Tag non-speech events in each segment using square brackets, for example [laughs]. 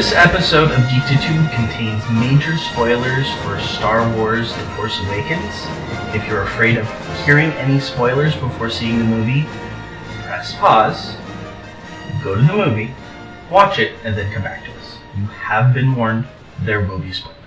This episode of Geektitude contains major spoilers for Star Wars The Force Awakens. If you're afraid of hearing any spoilers before seeing the movie, press pause, go to the movie, watch it, and then come back to us. You have been warned, there will be spoilers.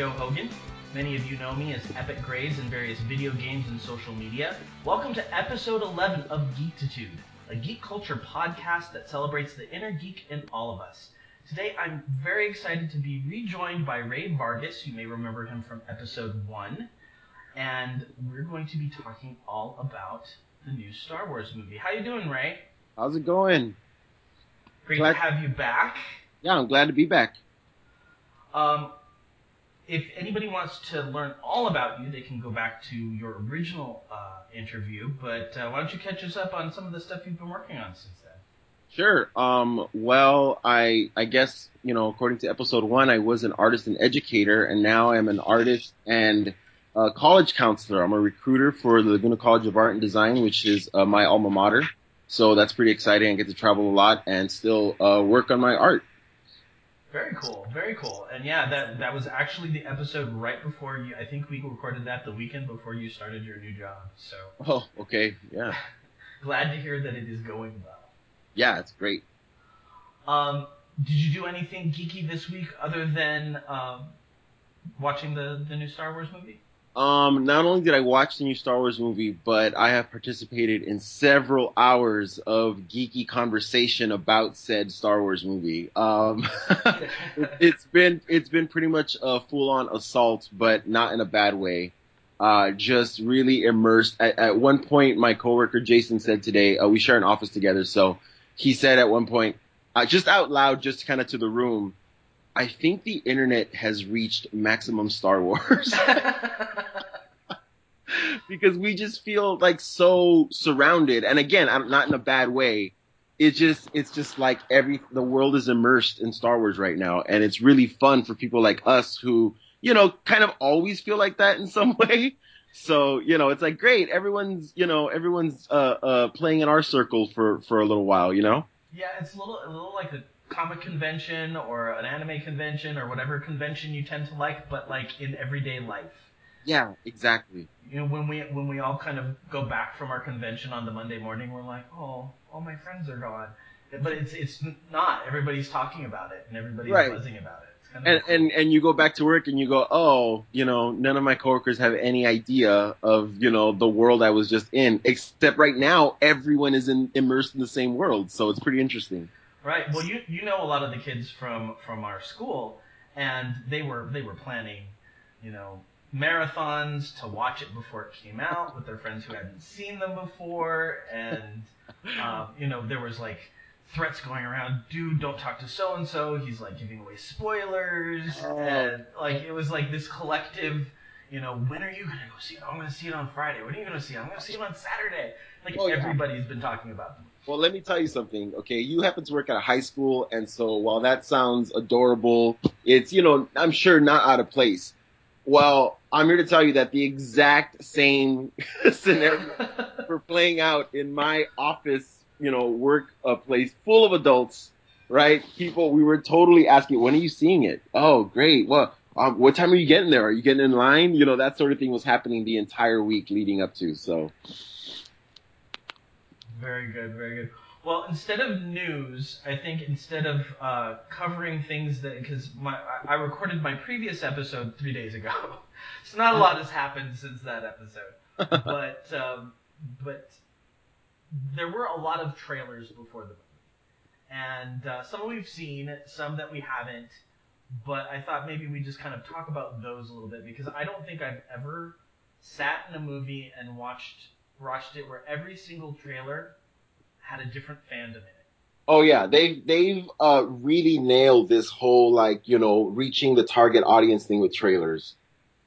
Joe Hogan. Many of you know me as Epic Grays in various video games and social media. Welcome to episode 11 of Geektitude, a geek culture podcast that celebrates the inner geek in all of us. Today I'm very excited to be rejoined by Ray Vargas, you may remember him from episode 1, and we're going to be talking all about the new Star Wars movie. How you doing, Ray? How's it going? Great Glad- to have you back. Yeah, I'm glad to be back. Um, if anybody wants to learn all about you, they can go back to your original uh, interview. But uh, why don't you catch us up on some of the stuff you've been working on since then? Sure. Um, well, I I guess you know, according to episode one, I was an artist and educator, and now I'm an artist and uh, college counselor. I'm a recruiter for the Laguna College of Art and Design, which is uh, my alma mater. So that's pretty exciting. I get to travel a lot and still uh, work on my art. Very cool, very cool. And yeah, that that was actually the episode right before you. I think we recorded that the weekend before you started your new job. So Oh, okay. Yeah. [laughs] glad to hear that it is going well. Yeah, it's great. Um, did you do anything geeky this week other than um, watching the the new Star Wars movie? Um, not only did I watch the new Star Wars movie, but I have participated in several hours of geeky conversation about said Star Wars movie. Um, [laughs] it's been it's been pretty much a full on assault, but not in a bad way. Uh, just really immersed. At, at one point, my coworker Jason said today, uh, we share an office together, so he said at one point, uh, just out loud, just kind of to the room, I think the internet has reached maximum Star Wars. [laughs] [laughs] because we just feel like so surrounded. And again I'm not in a bad way. It just it's just like every the world is immersed in Star Wars right now. And it's really fun for people like us who you know kind of always feel like that in some [laughs] way. So you know it's like great everyone's you know everyone's uh uh playing in our circle for for a little while you know? Yeah, it's a little a little like a comic convention or an anime convention or whatever convention you tend to like, but like in everyday life. yeah exactly You know, when we when we all kind of go back from our convention on the Monday morning, we're like, oh, all my friends are gone. But it's it's not. Everybody's talking about it and everybody's Right. buzzing about it. It's kind and, cool. and and you go back to work and you go, oh, you know, none of my coworkers have any idea of you know the world I was just in. Except right now, everyone is in, immersed in the same world, so it's pretty interesting. Right. Well, you you know a lot of the kids from from our school, and they were they were planning, you know, marathons to watch it before it came out with their friends who hadn't seen them before, and [laughs] um, you know there was like threats going around. Dude, don't talk to so and so. He's like giving away spoilers, Oh. and like it was like this collective. You know, when are you gonna go see it? I'm gonna see it on Friday. When are you gonna see it? I'm gonna see it on Saturday. Like Oh, yeah. everybody's been talking about them. Well, let me tell you something. Okay, you happen to work at a high school, and so while that sounds adorable, it's you know I'm sure not out of place. Well, I'm here to tell you that the exact same [laughs] scenario [laughs] for playing out in my office, you know, work uh, place full of adults, right? People, we were totally asking, when are you seeing it? Oh, great. Well, um, what time are you getting there? Are you getting in line? You know, that sort of thing was happening the entire week leading up to. So, Very good, very good. Well, instead of news, I think instead of uh, covering things that because my I recorded my previous episode three days ago, [laughs] so not a lot has happened since that episode. [laughs] but um, but there were a lot of trailers before the movie, and uh, some we've seen, some that we haven't. But I thought maybe we just kind of talk about those a little bit because I don't think I've ever sat in a movie and watched watched it where every single trailer had a different fandom in it. Oh yeah, they've they've uh, really nailed this whole like you know reaching the target audience thing with trailers.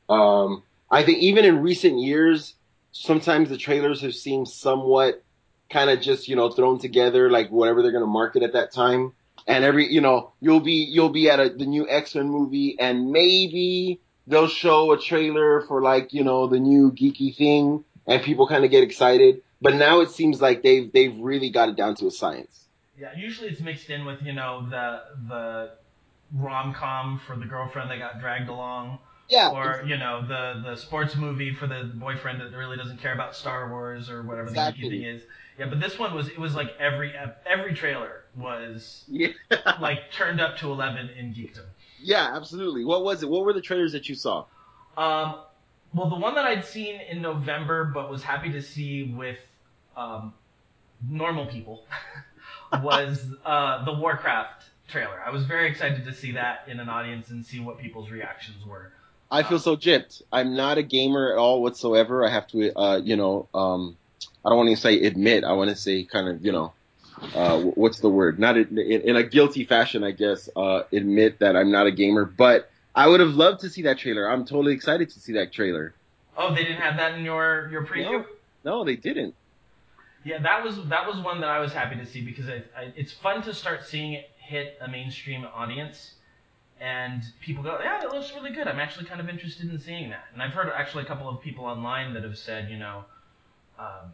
Um, I think even in recent years, sometimes the trailers have seemed somewhat kind of just you know thrown together like whatever they're going to market at that time. And every you know you'll be you'll be at a, the new X Men movie and maybe they'll show a trailer for like you know the new geeky thing and people kind of get excited. But now it seems like they've they've really got it down to a science. Yeah, usually it's mixed in with you know the the rom com for the girlfriend that got dragged along. Yeah. Or you know the the sports movie for the boyfriend that really doesn't care about Star Wars or whatever Exactly. the thing is. Yeah, but this one was it was like every every trailer was Yeah. [laughs] like turned up to eleven in geekdom. yeah, absolutely. What was it? What were the trailers that you saw? Um, well, the one that I'd seen in November, but was happy to see with um, normal people, [laughs] was [laughs] uh, the Warcraft trailer. I was very excited to see that in an audience and see what people's reactions were. I feel so gypped. I'm not a gamer at all whatsoever. I have to, uh, you know, um, I don't want to say admit. I want to say kind of, you know, uh, what's the word? Not in, in a guilty fashion, I guess. Uh, admit that I'm not a gamer, but I would have loved to see that trailer. I'm totally excited to see that trailer. Oh, they didn't have that in your your preview. No. No, they didn't. Yeah, that was that was one that I was happy to see because I, I, it's fun to start seeing it hit a mainstream audience, and people go, "Yeah, that looks really good. I'm actually kind of interested in seeing that." And I've heard actually a couple of people online that have said, you know, um,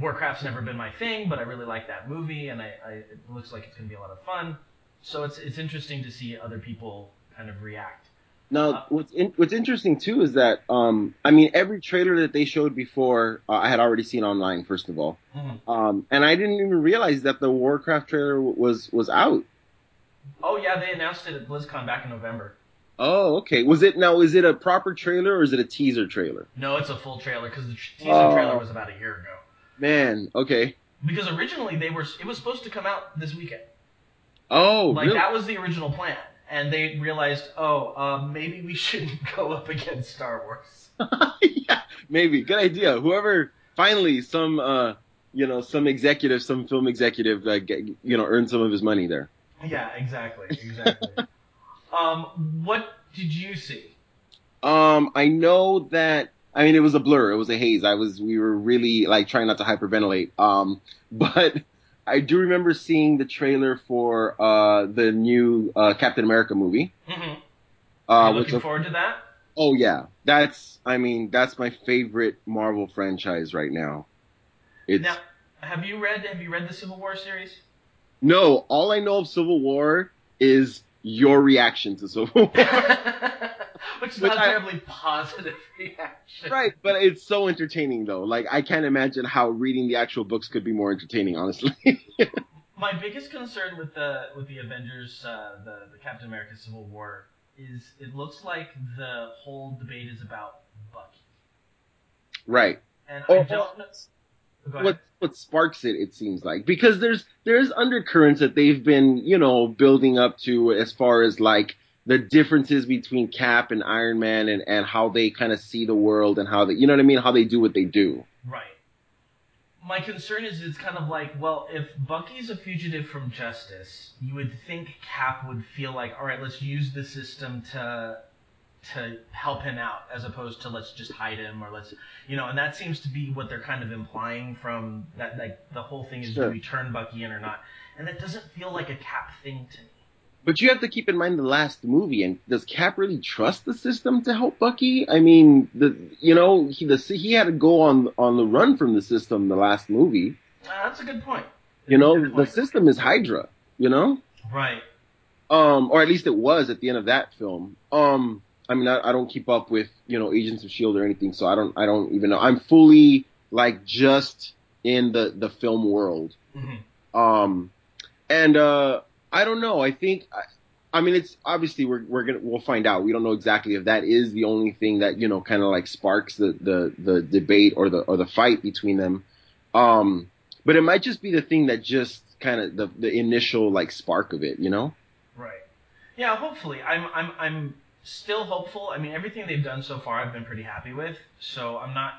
Warcraft's never been my thing, but I really like that movie, and I, I it looks like it's going to be a lot of fun. So it's it's interesting to see other people kind of react. Now, what's in, what's interesting too is that um, I mean, every trailer that they showed before, uh, I had already seen online. First of all, Mhm. um, and I didn't even realize that the Warcraft trailer w- was was out. Oh yeah, they announced it at BlizzCon back in November. Oh, okay. Was it now? Is it a proper trailer or is it a teaser trailer? No, it's a full trailer because the teaser Oh. trailer was about a year ago. Man, okay. Because originally they were it was supposed to come out this weekend. Oh, Like really? that was the original plan, and they realized, oh, um, maybe we shouldn't [laughs] go up against Star Wars. [laughs] yeah, maybe. Good idea. Whoever finally some uh, you know, some executive, some film executive, uh, get, you know, earned some of his money there. Yeah, exactly, exactly. [laughs] um, what did you see? Um, I know that. I mean, it was a blur. It was a haze. I was. We were really like trying not to hyperventilate. Um, but I do remember seeing the trailer for uh the new uh Captain America movie. Mm-hmm. Uh, Are you which looking forward to that? oh yeah, that's. I mean, that's my favorite Marvel franchise right now. It's Now, have you read Have you read the Civil War series? no. All I know of Civil War is your reaction to Civil War. [laughs] Which is Which not I- terribly positive reaction. Right, but it's so entertaining though. Like I can't imagine how reading the actual books could be more entertaining, honestly. [laughs] My biggest concern with the with the Avengers, uh, the the Captain America Civil War, is it looks like the whole debate is about Bucky, right. and Oh, I don't know. What what sparks it? It seems like because there's there's undercurrents that they've been you know building up to as far as like the differences between Cap and Iron Man and and how they kind of see the world and how they you know what I mean how they do what they do. Right. My concern is it's kind of like, well, if Bucky's a fugitive from justice, you would think Cap would feel like, all right, let's use the system to to help him out, as opposed to let's just hide him or let's, you know, and that seems to be what they're kind of implying from that. Like the whole thing is, Sure. do we turn Bucky in or not? And that doesn't feel like a Cap thing to me. But you have to keep in mind the last movie, and does Cap really trust the system to help Bucky? I mean, the you know he the he had to go on on the run from the system the last movie. Uh, that's a good point. You know, Good the system is Hydra. You know, right. um, or at least it was at the end of that film. Um, I mean, I, I don't keep up with you know Agents of Shield or anything, so I don't I don't even know. I'm fully like just in the the film world. Mhm. Um, and uh, I don't know. I think I, I mean it's obviously we're we're gonna we'll find out. We don't know exactly if that is the only thing that you know kind of like sparks the the the debate or the or the fight between them. Um, but it might just be the thing that just kind of the the initial like spark of it, you know? Right. Yeah, hopefully. I'm I'm I'm still hopeful. I mean, everything they've done so far, I've been pretty happy with. So I'm not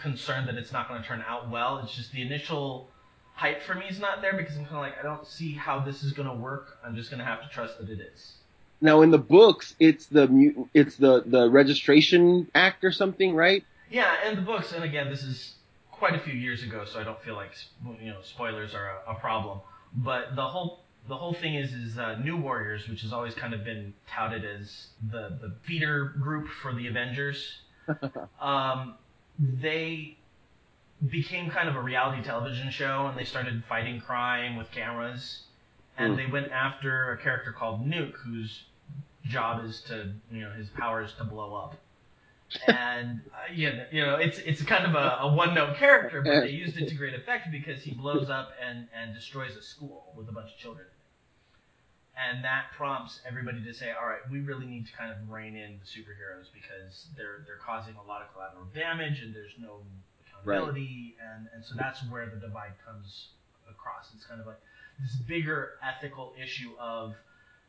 concerned that it's not going to turn out well. It's just the initial hype for me is not there because I'm kind of like I don't see how this is going to work. I'm just going to have to trust that it is. Now in the books, it's the it's the the registration act or something, right? Yeah, and the books, and again, this is quite a few years ago, so I don't feel like you know spoilers are a, a problem. But the whole the whole thing is is uh, New Warriors, which has always kind of been touted as the the feeder group for the Avengers. [laughs] um, they became kind of a reality television show, and they started fighting crime with cameras, and Hmm. they went after a character called Nuke, whose job is to you know his power is to blow up. and [laughs] uh, you know, you know, it's it's kind of a, a one note character, but they [laughs] used it to great effect because he blows up and and destroys a school with a bunch of children. And that prompts everybody to say, all right, we really need to kind of rein in the superheroes because they're they're causing a lot of collateral damage and there's no accountability, and and so that's where the divide comes across. It's kind of like this bigger ethical issue of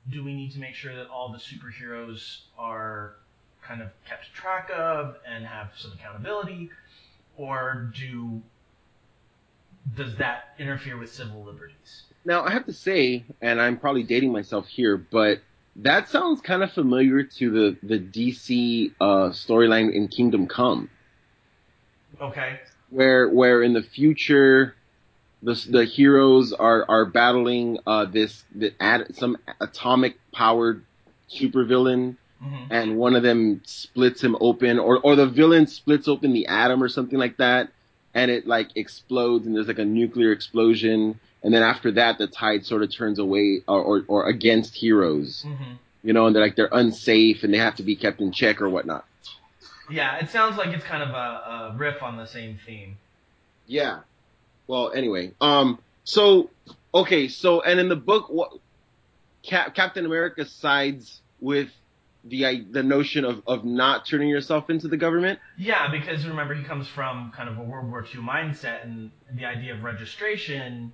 do we need to make sure that all the superheroes are kind of kept track of and have some accountability, or do does that interfere with civil liberties? Now I have to say, and I'm probably dating myself here, but that sounds kind of familiar to the the DC uh, storyline in Kingdom Come, Okay. where where in the future the the heroes are are battling uh, this the ad, some atomic powered supervillain hmm and one of them splits him open, or or the villain splits open the atom or something like that, and it like explodes, and there's like a nuclear explosion, and then after that, the tide sort of turns away or or, or against heroes, hmm you know, and they're like they're unsafe and they have to be kept in check or whatnot. Yeah, it sounds like it's kind of a, a riff on the same theme. Yeah. Well, anyway, um, so okay, so and in the book, what Cap- Captain America sides with the i- the notion of of not turning yourself into the government. Yeah, because remember he comes from kind of a World War II mindset, and the idea of registration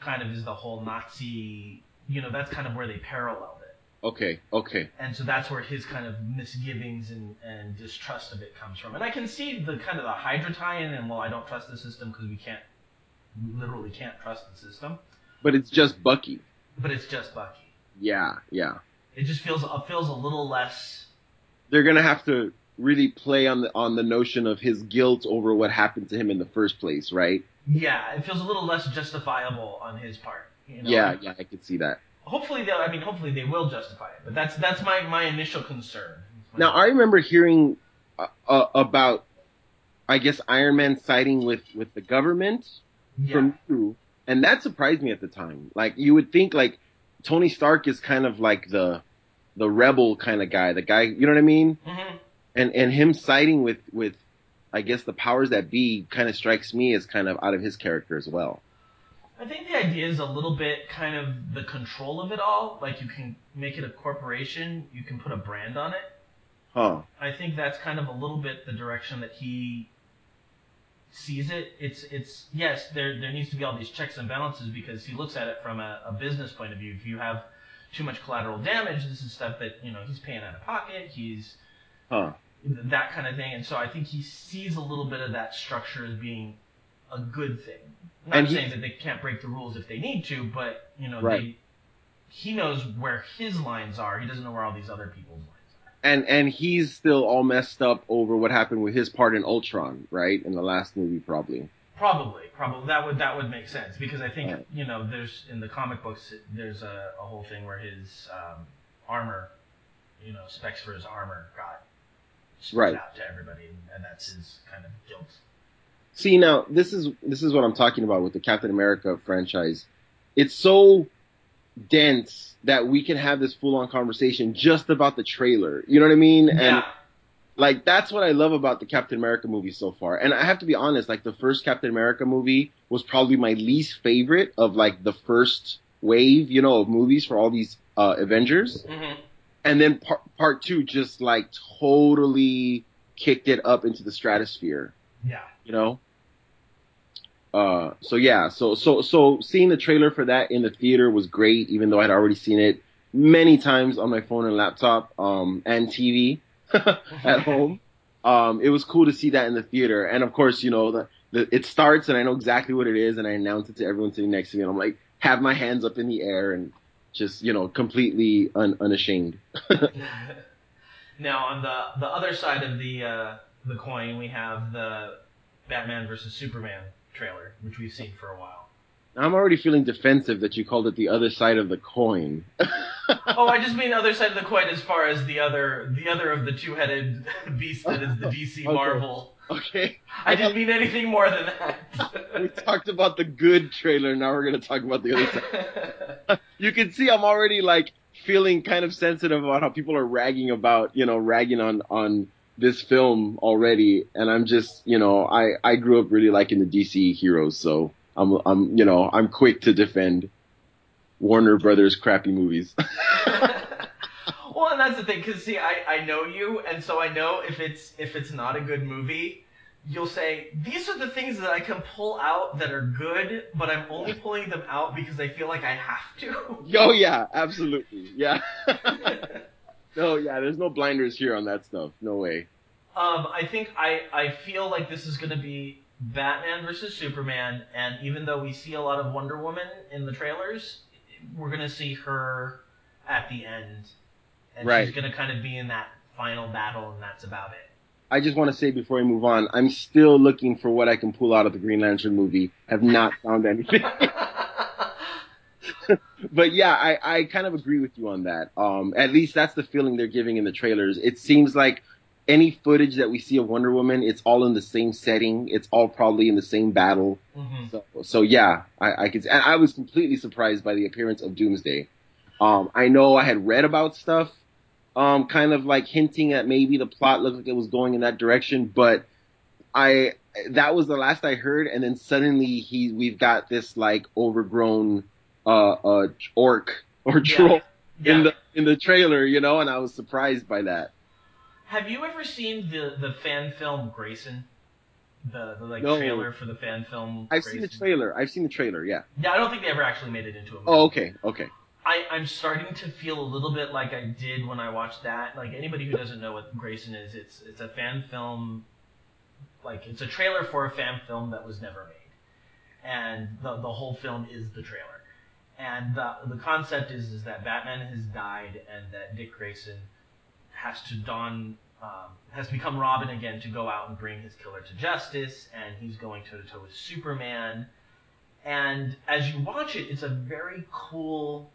kind of is the whole Nazi. You know, that's kind of where they paralleled it, Okay, okay. and so that's where his kind of misgivings and, and distrust of it comes from. And I can see the kind of the Hydra tie-in, and well, I don't trust the system because we can't, we literally can't trust the system. But it's just Bucky. But it's just Bucky. Yeah, yeah. It just feels uh, feels a little less. They're gonna have to really play on the on the notion of his guilt over what happened to him in the first place, right? Yeah, it feels a little less justifiable on his part. You know? Yeah, yeah, I could see that. hopefully they'll I mean hopefully they will justify it, but that's that's my my initial concern. Now I remember hearing uh, uh, about, I guess Iron Man siding with with the government yeah. from you, and that surprised me at the time. Like you would think like Tony Stark is kind of like the the rebel kind of guy, the guy, you know what I mean? hmm And and him siding with with I guess the powers that be kind of strikes me as kind of out of his character as well. I think the idea is a little bit kind of the control of it all. Like you can make it a corporation, you can put a brand on it. Huh. I think that's kind of a little bit the direction that he sees it. It's it's yes, there there needs to be all these checks and balances because he looks at it from a, a business point of view. If you have too much collateral damage, this is stuff that you know he's paying out of pocket. He's Huh. That kind of thing. And so I think he sees a little bit of that structure as being a good thing. Not And he- saying that they can't break the rules if they need to, but you know, Right. they, he knows where his lines are. He doesn't know where all these other people's lines are. And and he's still all messed up over what happened with his part in Ultron, right? In the last movie, probably. Probably, probably that would that would make sense because I think Right. you know there's in the comic books there's a, a whole thing where his um, armor, you know, specs for his armor got Right. out to everybody, and, that's his kind of guilt. See now, this is this is what I'm talking about with the Captain America franchise. It's so dense that we can have this full on conversation just about the trailer. You know what I mean? And like that's what I love about the Captain America movie so far. And I have to be honest, like the first Captain America movie was probably my least favorite of like the first wave, you know, of movies for all these uh Avengers. hmm And then part part 2 just like totally kicked it up into the stratosphere yeah. you know. Uh, so yeah, so so so seeing the trailer for that in the theater was great, even though I'd already seen it. many times on my phone and laptop, um, and TV [laughs] at home. Um, it was cool to see that in the theater. And of course, you know, the, the, it starts and I know exactly what it is and I announce it to everyone sitting next to me and I'm like, have my hands up in the air and just, you know, completely un, unashamed. [laughs] now on the, the other side of the, uh, the coin, we have the Batman versus Superman trailer, which we've seen for a while. I'm already feeling defensive that you called it the other side of the coin. [laughs] oh, I just mean other side of the coin as far as the other the other of the two-headed [laughs] beast that is the DC okay. Marvel. Okay. I, didn't mean anything more than that. [laughs] we talked about the good trailer, now we're gonna talk about the other side. [laughs] you can see I'm already like feeling kind of sensitive about how people are ragging about, you know, ragging on on this film already, and I'm just, you know, I I grew up really liking the DC heroes, so I'm I'm you know I'm quick to defend Warner Brothers crappy movies. [laughs] well, and that's the thing, because see, I I know you, and so I know if it's if it's not a good movie, you'll say these are the things that I can pull out that are good, but I'm only pulling them out because I feel like I have to. [laughs] Oh yeah, absolutely, yeah. no, [laughs] yeah, there's no blinders here on that stuff. No way. Um, I think I I feel like this is going to be Batman versus Superman, and even though we see a lot of Wonder Woman in the trailers, we're gonna see her at the end, and right. she's gonna kind of be in that final battle, and that's about it. I just want to say before we move on, I'm still looking for what I can pull out of the Green Lantern movie. Have not [laughs] found anything. [laughs] but yeah, I, I kind of agree with you on that. Um, at least that's the feeling they're giving in the trailers. It seems like any footage that we see of Wonder Woman, it's all in the same setting. It's all probably in the same battle. Mm-hmm. So, so yeah, I, I could. And I was completely surprised by the appearance of Doomsday. Um, I know I had read about stuff, um, kind of like hinting at maybe the plot looked like it was going in that direction, but I that was the last I heard, and then suddenly he we've got this like overgrown uh, uh orc or troll yeah. Yeah. in the in the trailer, you know, and I was surprised by that. Have you ever seen the the fan film Grayson? The, the like no. trailer for the fan film. I've Grayson? seen the trailer. I've seen the trailer. Yeah. Yeah, I don't think they ever actually made it into a movie. Oh, okay, okay. I, I'm starting to feel a little bit like I did when I watched that. Like anybody who doesn't know what Grayson is, it's it's a fan film. Like it's a trailer for a fan film that was never made, and the the whole film is the trailer. And the the concept is is that Batman has died and that Dick Grayson has to don um, has become Robin again to go out and bring his killer to justice, and he's going toe to toe with Superman. And as you watch it, it's a very cool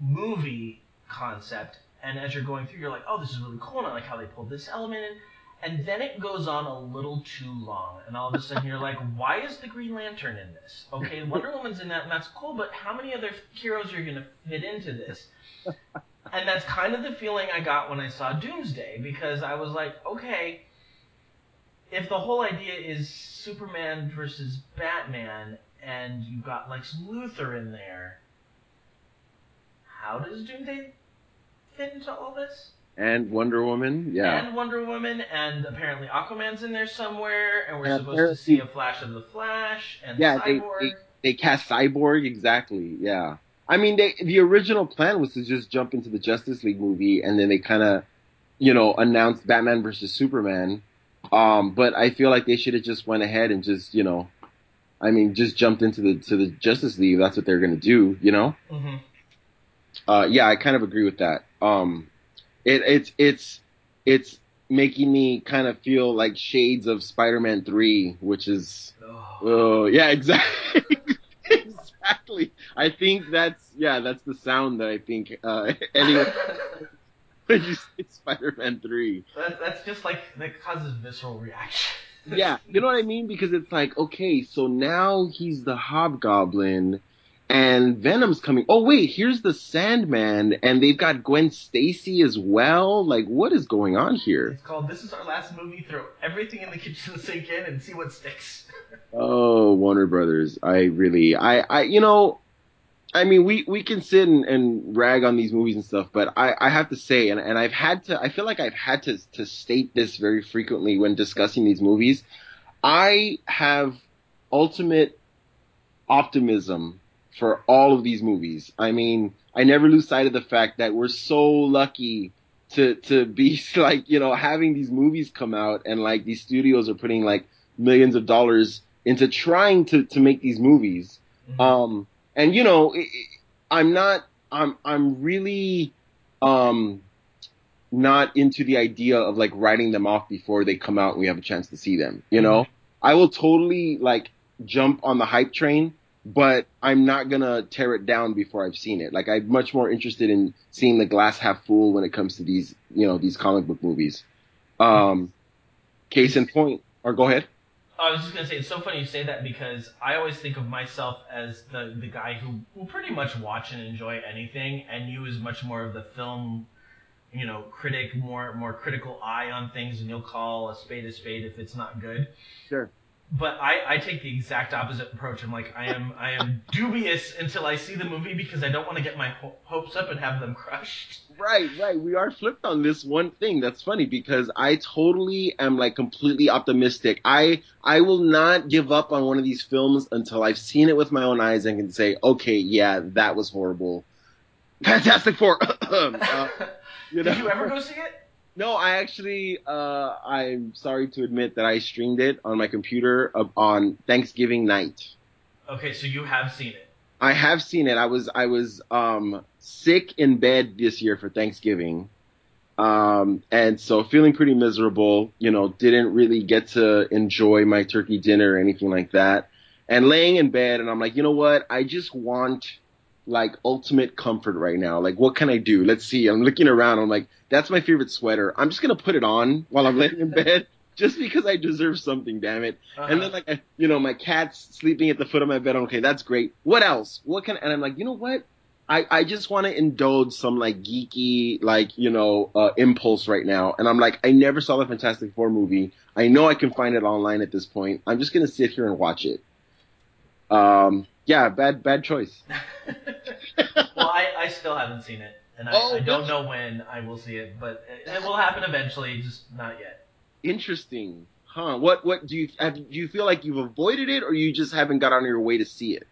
movie concept. And as you're going through, you're like, oh, this is really cool, and I like how they pulled this element in. And then it goes on a little too long, and all of a sudden you're like, why is the Green Lantern in this? Okay, [laughs] Wonder Woman's in that, and that's cool, but how many other heroes are going to fit into this? [laughs] and that's kind of the feeling I got when I saw Doomsday because I was like, okay, if the whole idea is Superman versus Batman and you've got Lex Luthor in there, how does Doomsday fit into all this? And Wonder Woman, yeah. And Wonder Woman, and apparently Aquaman's in there somewhere, and we're and supposed to see a flash of the Flash and yeah, Cyborg. They, they, they cast Cyborg, exactly, yeah. I mean, they, the original plan was to just jump into the Justice League movie, and then they kind of, you know, announced Batman versus Superman. Um, but I feel like they should have just went ahead and just, you know, I mean, just jumped into the to the Justice League. That's what they're gonna do, you know. Mm-hmm. Uh, yeah, I kind of agree with that. Um, it, it's it's it's making me kind of feel like shades of Spider-Man Three, which is, oh, uh, yeah, exactly [laughs] exactly. I think that's yeah, that's the sound that I think uh, [laughs] anyone [laughs] when you say Spider-Man three. That, that's just like that causes visceral reaction. yeah, you know what I mean? Because it's like, okay, so now he's the Hobgoblin, and Venom's coming. Oh wait, here's the Sandman, and they've got Gwen Stacy as well. Like, what is going on here? It's called "This Is Our Last Movie." Throw everything in the kitchen sink in and see what sticks. [laughs] oh, Warner Brothers. I really, I, I, you know, I mean, we we can sit and, and rag on these movies and stuff, but I, I have to say, and, and I've had to, I feel like I've had to to state this very frequently when discussing these movies. I have ultimate optimism for all of these movies. I mean, I never lose sight of the fact that we're so lucky to to be [laughs] like you know having these movies come out and like these studios are putting like millions of dollars into trying to to make these movies. Mm-hmm. Um, and you know, it, it, I'm not. I'm I'm really um not into the idea of like writing them off before they come out and we have a chance to see them. You know, mm-hmm. I will totally like jump on the hype train, but I'm not gonna tear it down before I've seen it. Like I'm much more interested in seeing the glass half full when it comes to these, you know, these comic book movies. Um, case in point, or go ahead. I was just gonna say it's so funny you say that because I always think of myself as the the guy who will pretty much watch and enjoy anything, and you as much more of the film you know, critic, more more critical eye on things, and you'll call a spade a spade if it's not good. Sure. But I, I take the exact opposite approach. I'm like I am I am [laughs] dubious until I see the movie because I don't want to get my ho- hopes up and have them [laughs] crushed. Right, right. We are flipped on this one thing. That's funny because I totally am like completely optimistic. I I will not give up on one of these films until I've seen it with my own eyes and can say, okay, yeah, that was horrible. Fantastic Four. [coughs] uh, [laughs] you know? Did you ever go see it? No, I actually, uh, I'm sorry to admit that I streamed it on my computer on Thanksgiving night. Okay, so you have seen it. I have seen it. I was, I was, um, sick in bed this year for Thanksgiving. Um, and so feeling pretty miserable, you know, didn't really get to enjoy my turkey dinner or anything like that. And laying in bed and I'm like, you know what? I just want like ultimate comfort right now. Like, what can I do? Let's see. I'm looking around. I'm like, that's my favorite sweater. I'm just gonna put it on while I'm laying in [laughs] bed. Just because I deserve something, damn it. Uh-huh. And then like, I, you know, my cat's sleeping at the foot of my bed. I'm, Okay, that's great. What else? What can, and I'm like, you know what? I, I just want to indulge some like geeky, like, you know, uh, impulse right now. And I'm like, I never saw the Fantastic Four movie. I know I can find it online at this point. I'm just going to sit here and watch it. Um, yeah, bad bad choice. [laughs] well, I, I still haven't seen it, and I, oh, I don't know when I will see it, but it, it, will happen eventually, just not yet. Interesting, huh? What what do you have, do you feel like you've avoided it, or you just haven't got on your way to see it?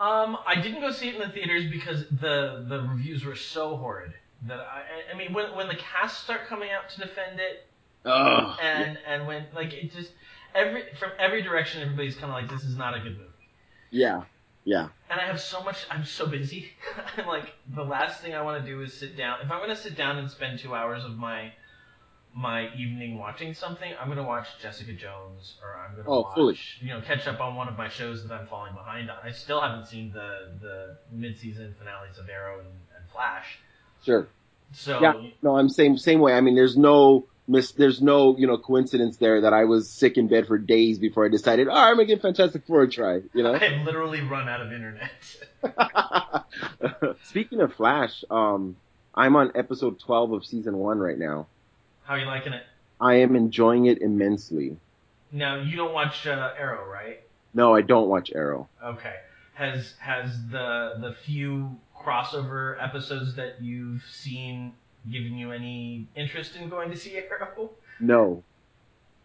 Um, I didn't go see it in the theaters because the the reviews were so horrid that I I mean when when the cast start coming out to defend it, oh, and and when like it just every from every direction everybody's kind of like this is not a good movie. Yeah. Yeah. And I have so much. I'm so busy. [laughs] I'm like the last thing I want to do is sit down. If I'm going to sit down and spend two hours of my my evening watching something, I'm going to watch Jessica Jones or I'm going to oh, watch fully. you know catch up on one of my shows that I'm falling behind on. I still haven't seen the the mid season finales of Arrow and, and Flash. Sure. So yeah, no, I'm same same way. I mean, there's no miss. There's no you know coincidence there that I was sick in bed for days before I decided, oh, I'm gonna give Fantastic Four a try. You know, [laughs] I literally run out of internet. [laughs] Speaking of Flash, um, I'm on episode 12 of season one right now. How are you liking it? I am enjoying it immensely. Now you don't watch uh, Arrow, right? No, I don't watch Arrow. Okay. Has has the the few crossover episodes that you've seen giving you any interest in going to see Arrow? No.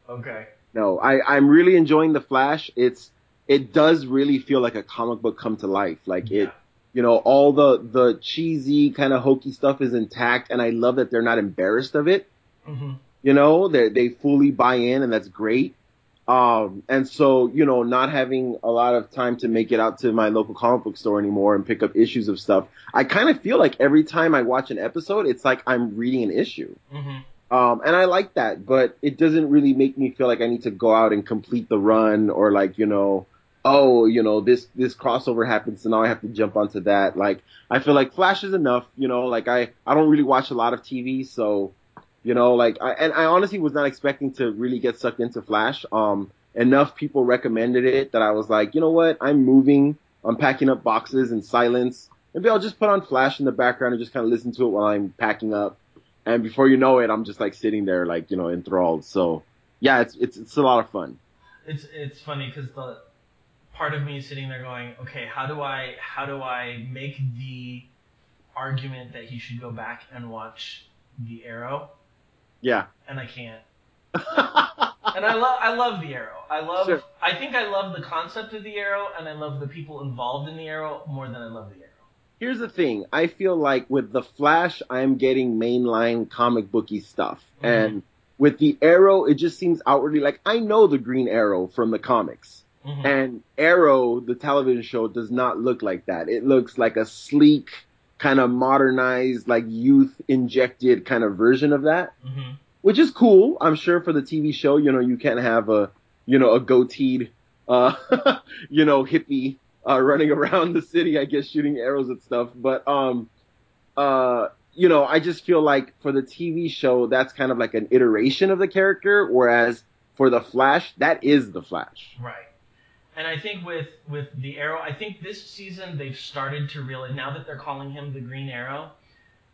Okay. No, I, I'm really enjoying the Flash. It's it does really feel like a comic book come to life. Like yeah. it you know, all the the cheesy kind of hokey stuff is intact and I love that they're not embarrassed of it. Mm-hmm. You know, they they fully buy in and that's great. Um, and so, you know, not having a lot of time to make it out to my local comic book store anymore and pick up issues of stuff, I kind of feel like every time I watch an episode, it's like I'm reading an issue. Mm-hmm. Um, and I like that, but it doesn't really make me feel like I need to go out and complete the run or like, you know, oh, you know, this, this crossover happens, so now I have to jump onto that. Like, I feel like Flash is enough, you know, like I, I don't really watch a lot of TV, so you know, like, I, and I honestly was not expecting to really get sucked into Flash. Um, enough people recommended it that I was like, you know what? I'm moving. I'm packing up boxes in silence. Maybe I'll just put on Flash in the background and just kind of listen to it while I'm packing up. And before you know it, I'm just like sitting there, like, you know, enthralled. So yeah, it's, it's, it's a lot of fun. It's, it's funny because the part of me is sitting there going, okay, how do I, how do I make the argument that he should go back and watch the Arrow? Yeah. And I can't. [laughs] and I love I love the Arrow. I love. Sure. I think I love the concept of the Arrow, and I love the people involved in the Arrow more than I love the Arrow. Here's the thing. I feel like with the Flash, I'm getting mainline comic booky stuff, Mhm. and with the Arrow, it just seems outwardly like I know the Green Arrow from the comics. Mhm. And Arrow, the television show, does not look like that. It looks like a sleek, kind of modernized, like youth injected kind of version of that, Mhm. which is cool. I'm sure for the TV show, you know, you can't have a, you know, a goateed, uh, [laughs] you know, hippie, uh, running [laughs] around the city, I guess, shooting arrows at stuff. But, um, uh, you know, I just feel like for the TV show, that's kind of like an iteration of the character, whereas for the Flash, that is the Flash. Right. And I think with with the Arrow, I think this season they've started to really now that they're calling him the Green Arrow,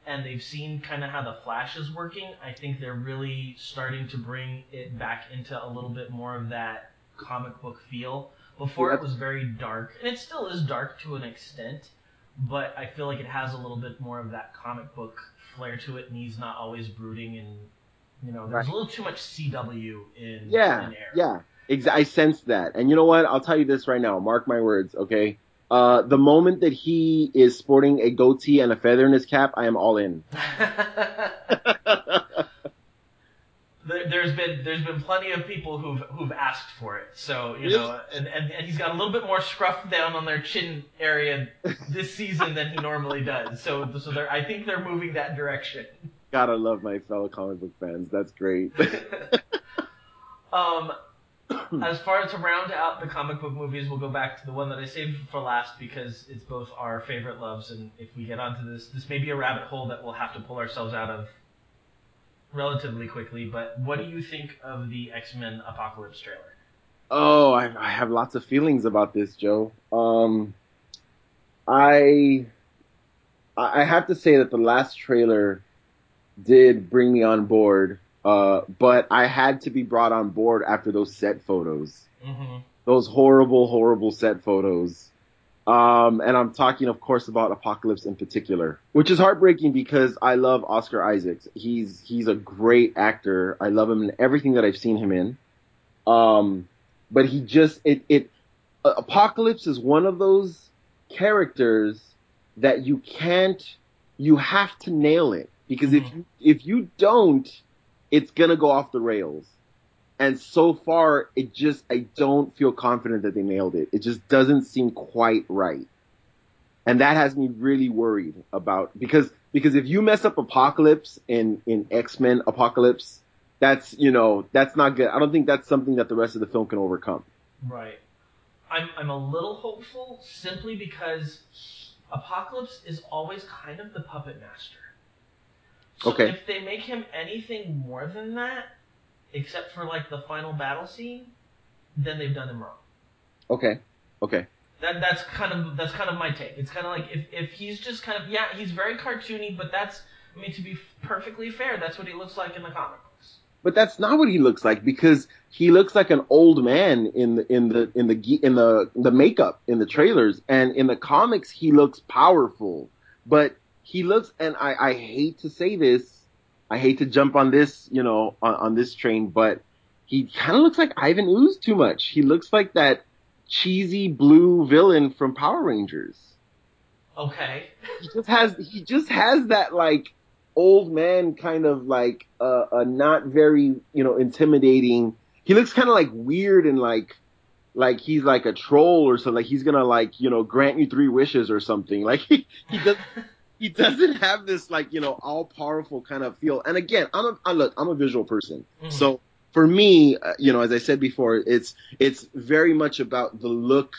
and they've seen kind of how the Flash is working. I think they're really starting to bring it back into a little bit more of that comic book feel. Before Yeah. it was very dark, and it still is dark to an extent, but I feel like it has a little bit more of that comic book flair to it, and he's not always brooding and. You know, there's Right. a little too much CW in, Yeah, in Arrow. yeah. Ex- I sense that. And you know what? I'll tell you this right now. Mark my words, okay? Uh, the moment that he is sporting a goatee and a feather in his cap, I am all in. [laughs] There, there's been there's been plenty of people who've who've asked for it. So you know, and, and and he's got a little bit more scruff down on their chin area this season than he normally does. So so they're I think they're moving that direction. Gotta love my fellow comic book fans. That's great. [laughs] um, [coughs] as far as to round out the comic book movies, we'll go back to the one that I saved for last because it's both our favorite loves, and if we get onto this, this may be a rabbit hole that we'll have to pull ourselves out of relatively quickly. But what do you think of the X Men Apocalypse trailer? oh, I, I have lots of feelings about this, Joe. Um, I, I I have to say that the last trailer did bring me on board. Uh, but I had to be brought on board after those set photos. Mm-hmm. those horrible, horrible set photos. Um, and I'm talking, of course, about Apocalypse in particular, which is heartbreaking because I love Oscar Isaacs. He's he's a great actor. I love him in everything that I've seen him in. Um, but he just it it uh, Apocalypse is one of those characters that you can't you have to nail it because if Mhm. you if you don't, it's gonna go off the rails. And so far, it just, I don't feel confident that they nailed it. It just doesn't seem quite right. And that has me really worried about, because, because if you mess up Apocalypse in, in X-Men Apocalypse, that's, you know, that's not good. I don't think that's something that the rest of the film can overcome. Right. I'm I'm a little hopeful simply because Apocalypse is always kind of the puppet master. So Okay. if they make him anything more than that, except for like the final battle scene, then they've done him wrong. Okay. Okay. That that's kind of that's kind of my take. It's kind of like if if he's just kind of yeah he's very cartoony, but that's I mean to be perfectly fair, that's what he looks like in the comic books. But that's not what he looks like because he looks like an old man in the in the in the in the the makeup in the trailers and in the comics he looks powerful. But he looks and I I hate to say this, I hate to jump on this, you know, on, on this train, but he kind of looks like Ivan Ooze too much. He looks like that cheesy blue villain from Power Rangers Okay. he just has he just has that like old man kind of like uh, a not very you know intimidating. He looks kind of like weird and like like he's like a troll or something. Like he's gonna like you know grant you three wishes or something. Like [laughs] he he does he doesn't have this like you know all powerful kind of feel. And again, I'm a I look I'm a visual person, Mhm. so for me, uh, you know, as I said before, it's it's very much about the look.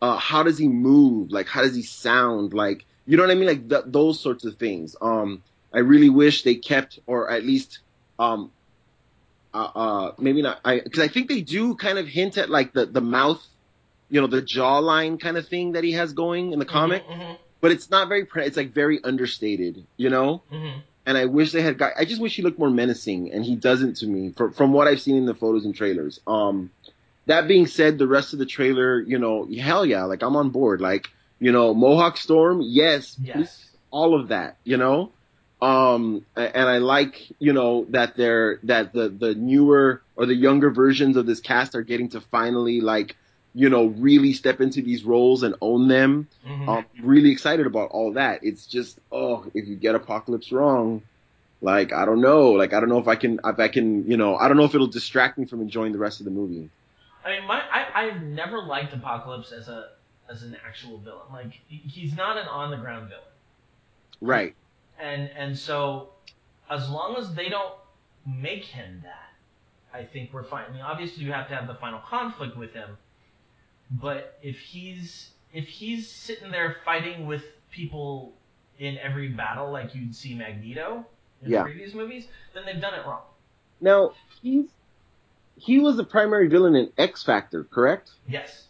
Uh, how does he move? Like, how does he sound? Like, you know what I mean? Like th- those sorts of things. Um, I really wish they kept, or at least, um, uh, uh maybe not. I because I think they do kind of hint at like the the mouth, you know, the jawline kind of thing that he has going in the comic, Mhm, but it's not very. It's like very understated, you know mhm, mhm. and I wish they had got. I just wish he looked more menacing, and he doesn't to me. From from what I've seen in the photos and trailers. Um, that being said, the rest of the trailer, you know, hell yeah, like I'm on board. Like you know, Mohawk Storm, yes, please, Yes. all of that, you know. Um, and I like, you know, that they're, that the, the newer or the younger versions of this cast are getting to finally like, you know, really step into these roles and own them. Mhm. Um, really excited about all that. It's just, oh, if you get Apocalypse wrong, like, I don't know, like, I don't know if I can, if I can, you know, I don't know if it'll distract me from enjoying the rest of the movie. I mean, my I, I've never liked Apocalypse as a as an actual villain. Like he's not an on the ground villain, Right. and and so as long as they don't make him that, I think we're fine. I mean, obviously you have to have the final conflict with him, but if he's if he's sitting there fighting with people in every battle like you'd see Magneto in Yeah. previous movies, then they've done it wrong. Now, he's, he was the primary villain in X Factor, correct? Yes.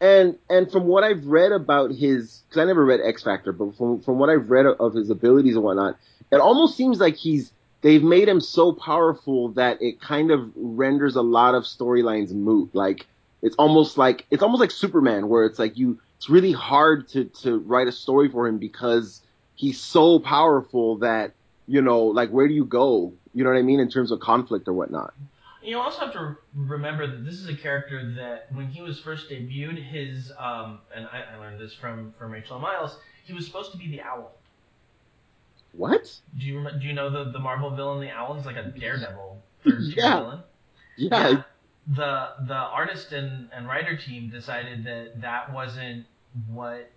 And and from what I've read about his, because I never read X Factor, but from from what I've read of his abilities and whatnot, it almost seems like he's they've made him so powerful that it kind of renders a lot of storylines moot. Like it's almost like it's almost like Superman, where it's like you, it's really hard to to write a story for him because he's so powerful that you know, like where do you go? You know what I mean in terms of conflict or whatnot. You also have to remember that this is a character that when he was first debuted, his um, and I, I learned this from from Rachel Miles, he was supposed to be the Owl. What? Do you do you know the the Marvel villain, the Owl? He's like a Daredevil Yeah. villain. Yeah. The the artist and, and writer team decided that that wasn't what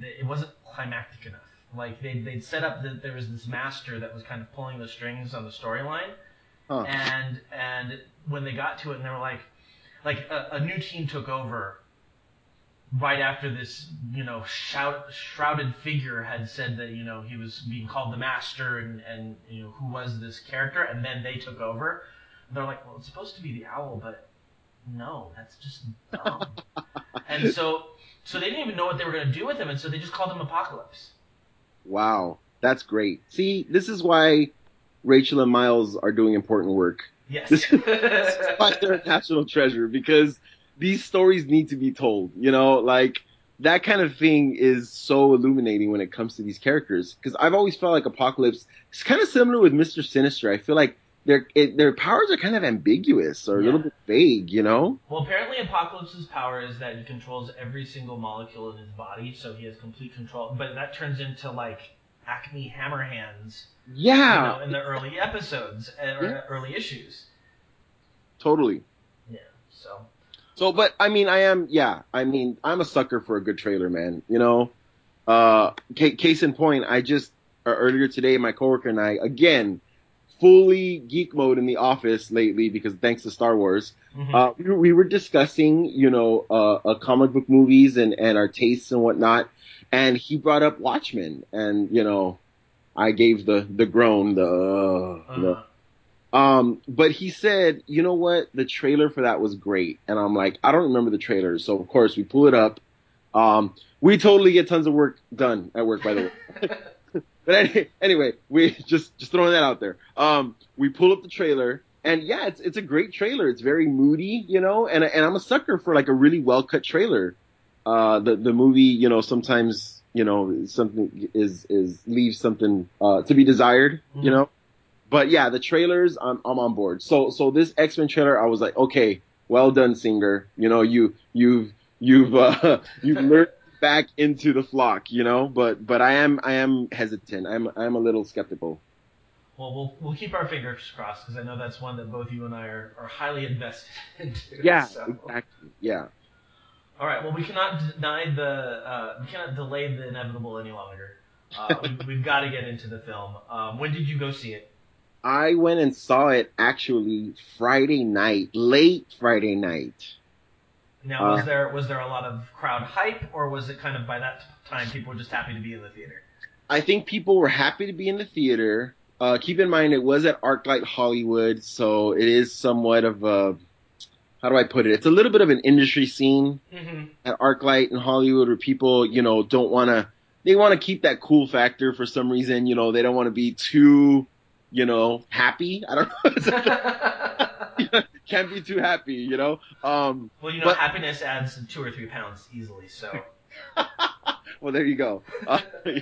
it wasn't climactic enough. Like they they'd set up that there was this master that was kind of pulling the strings on the storyline, Huh. and and when they got to it and they were like like a, a new team took over right after this you know shout, shrouded figure had said that you know he was being called the master and and you know who was this character and then they took over they're like well it's supposed to be the owl but no that's just [laughs] dumb and so so they didn't even know what they were going to do with him and so they just called him apocalypse Wow, that's great. See, this is why Rachel and Miles are doing important work. yes This is [laughs] why they're a national treasure because these stories need to be told. You know, like that kind of thing is so illuminating when it comes to these characters. Because I've always felt like Apocalypse is kind of similar with Mister Sinister. I feel like their it, their powers are kind of ambiguous or a little bit vague. You know? Well, apparently Apocalypse's power is that he controls every single molecule in his body, so he has complete control. But that turns into like Acme Hammer Hands, Yeah, you know, in the early episodes uh, or Yeah. early issues. totally. Yeah. So So, but I mean, I am, yeah, I mean, I'm a sucker for a good trailer, man. You know, uh, ca- case in point, I just uh, earlier today, my coworker and I, again, fully geek mode in the office lately because thanks to Star Wars, mhm. uh, we, we were discussing, you know, uh, uh, comic book movies and and our tastes and whatnot, and he brought up Watchmen, and you know, I gave the the groan, the uh, you know, Uh, um, but he said, you know what? The trailer for that was great. And I'm like, I don't remember the trailer. So of course we pull it up. Um, we totally get tons of work done at work, by the way. [laughs] But any, anyway, we [laughs] just, just throwing that out there. Um, we pull up the trailer and yeah, it's, it's a great trailer. It's very moody, you know, and, and I'm a sucker for like a really well cut trailer. Uh, the, the movie, you know, sometimes, you know, something is, is leaves something, uh, to be desired, you Mhm. know? But yeah, the trailers, I'm, I'm on board. So, so this X-Men trailer, I was like, okay, well done, Singer. You know, you, you've, you've, uh, [laughs] you've lured back into the flock, you know, but, but I am, I am hesitant. I'm, I'm a little skeptical. well, we'll we'll keep our fingers crossed because I know that's one that both you and I are, are highly invested [laughs] into. Yeah, So. exactly. Yeah. All right. Well, we cannot deny the uh, we cannot delay the inevitable any longer. Uh, we, [laughs] we've got to get into the film. Um, when did you go see it? I went and saw it actually Friday night, late Friday night. Now, was Uh, there was there a lot of crowd hype, or was it kind of by that time people were just happy to be in the theater? I think people were happy to be in the theater. Uh, keep in mind it was at ArcLight Hollywood, so it is somewhat of a, how do I put it? It's a little bit of an industry scene Mm-hmm. at ArcLight in Hollywood where people, you know, don't want to, they want to keep that cool factor for some reason. You know, they don't want to be too, you know, happy. I don't know. [laughs] [laughs] Can't be too happy, you know. Um, well, you know, But- happiness adds two or three pounds easily. So [laughs] well, there you go. Uh, [laughs] yeah.